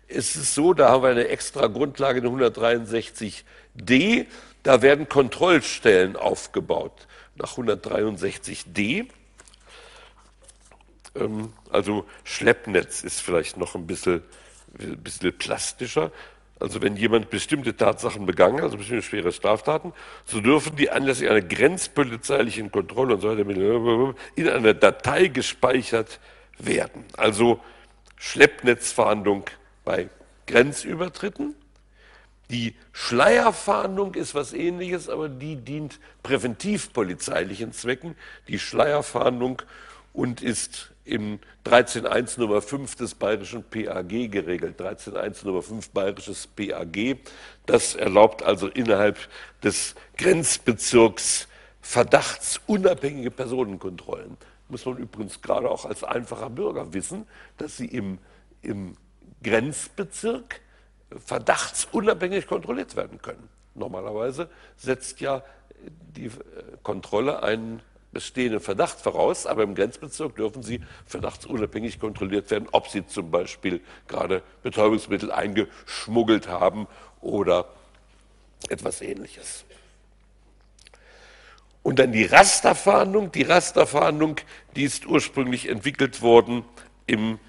ist es so, da haben wir eine extra Grundlage in 163d, da werden Kontrollstellen aufgebaut nach 163d. Ähm, also Schleppnetz ist vielleicht noch ein bisschen, ein bisschen plastischer. Also wenn jemand bestimmte Tatsachen begangen, also bestimmte schwere Straftaten, so dürfen die anlässlich einer grenzpolizeilichen Kontrolle und so weiter in einer Datei gespeichert werden. Also Schleppnetzfahndung bei Grenzübertritten. Die Schleierfahndung ist was ähnliches, aber die dient präventivpolizeilichen Zwecken. Die Schleierfahndung und ist im 13.1 Nummer 5 des bayerischen PAG geregelt. 13.1 Nummer 5 bayerisches PAG. Das erlaubt also innerhalb des Grenzbezirks verdachtsunabhängige Personenkontrollen. Muss man übrigens gerade auch als einfacher Bürger wissen, dass sie im, im Grenzbezirk verdachtsunabhängig kontrolliert werden können. Normalerweise setzt ja die Kontrolle einen bestehenden Verdacht voraus, aber im Grenzbezirk dürfen sie verdachtsunabhängig kontrolliert werden, ob sie zum Beispiel gerade Betäubungsmittel eingeschmuggelt haben oder etwas ähnliches. Und dann die Rasterfahndung. Die Rasterfahndung, die ist ursprünglich entwickelt worden im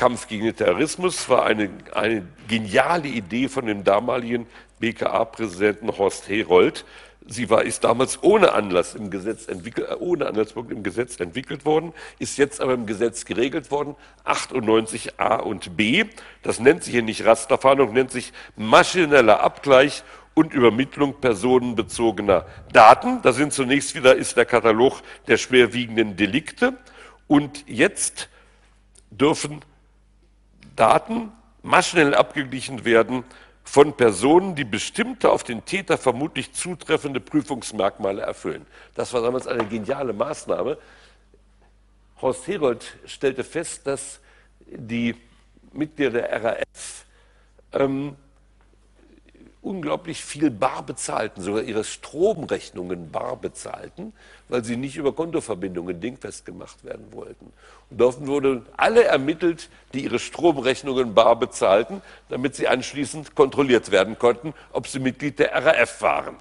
Kampf gegen den Terrorismus, war eine, eine geniale Idee von dem damaligen BKA-Präsidenten Horst Herold, Sie war, ist damals ohne Anlass im Gesetz entwickelt, äh, ohne Anlasspunkt im Gesetz entwickelt worden, ist jetzt aber im Gesetz geregelt worden, 98a und b. Das nennt sich hier nicht Rasterfahndung, nennt sich maschineller Abgleich und Übermittlung personenbezogener Daten. Da sind zunächst wieder ist der Katalog der schwerwiegenden Delikte. Und jetzt dürfen Daten maschinell abgeglichen werden von Personen, die bestimmte auf den Täter vermutlich zutreffende Prüfungsmerkmale erfüllen. Das war damals eine geniale Maßnahme. Horst Herold stellte fest, dass die Mitglieder der RAF ähm, unglaublich viel bar bezahlten, sogar ihre Stromrechnungen bar bezahlten, weil sie nicht über Kontoverbindungen dingfest gemacht werden wollten. Und dort wurden alle ermittelt, die ihre Stromrechnungen bar bezahlten, damit sie anschließend kontrolliert werden konnten, ob sie Mitglied der RAF waren.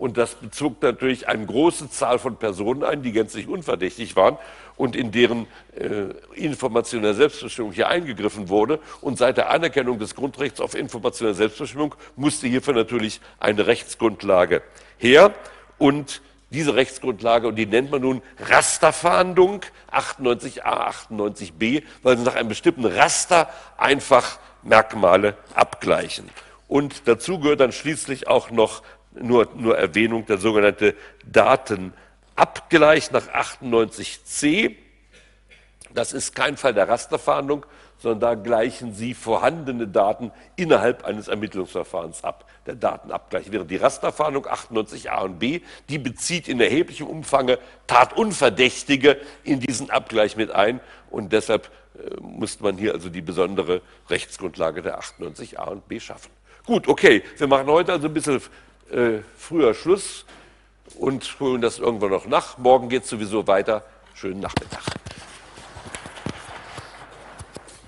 Und das bezog natürlich eine große Zahl von Personen ein, die gänzlich unverdächtig waren und in deren äh, informationelle Selbstbestimmung hier eingegriffen wurde. Und seit der Anerkennung des Grundrechts auf informationelle Selbstbestimmung musste hierfür natürlich eine Rechtsgrundlage her. Und diese Rechtsgrundlage, und die nennt man nun Rasterfahndung 98a, 98b, weil sie nach einem bestimmten Raster einfach Merkmale abgleichen. Und dazu gehört dann schließlich auch noch nur, nur Erwähnung der sogenannte Datenabgleich nach 98c. Das ist kein Fall der Rasterfahndung, sondern da gleichen Sie vorhandene Daten innerhalb eines Ermittlungsverfahrens ab. Der Datenabgleich wäre die Rasterfahndung 98a und b, die bezieht in erheblichem Umfang Tatunverdächtige in diesen Abgleich mit ein und deshalb äh, muss man hier also die besondere Rechtsgrundlage der 98a und b schaffen. Gut, okay, wir machen heute also ein bisschen äh, früher Schluss und holen das irgendwann noch nach. Morgen geht es sowieso weiter. Schönen Nachmittag.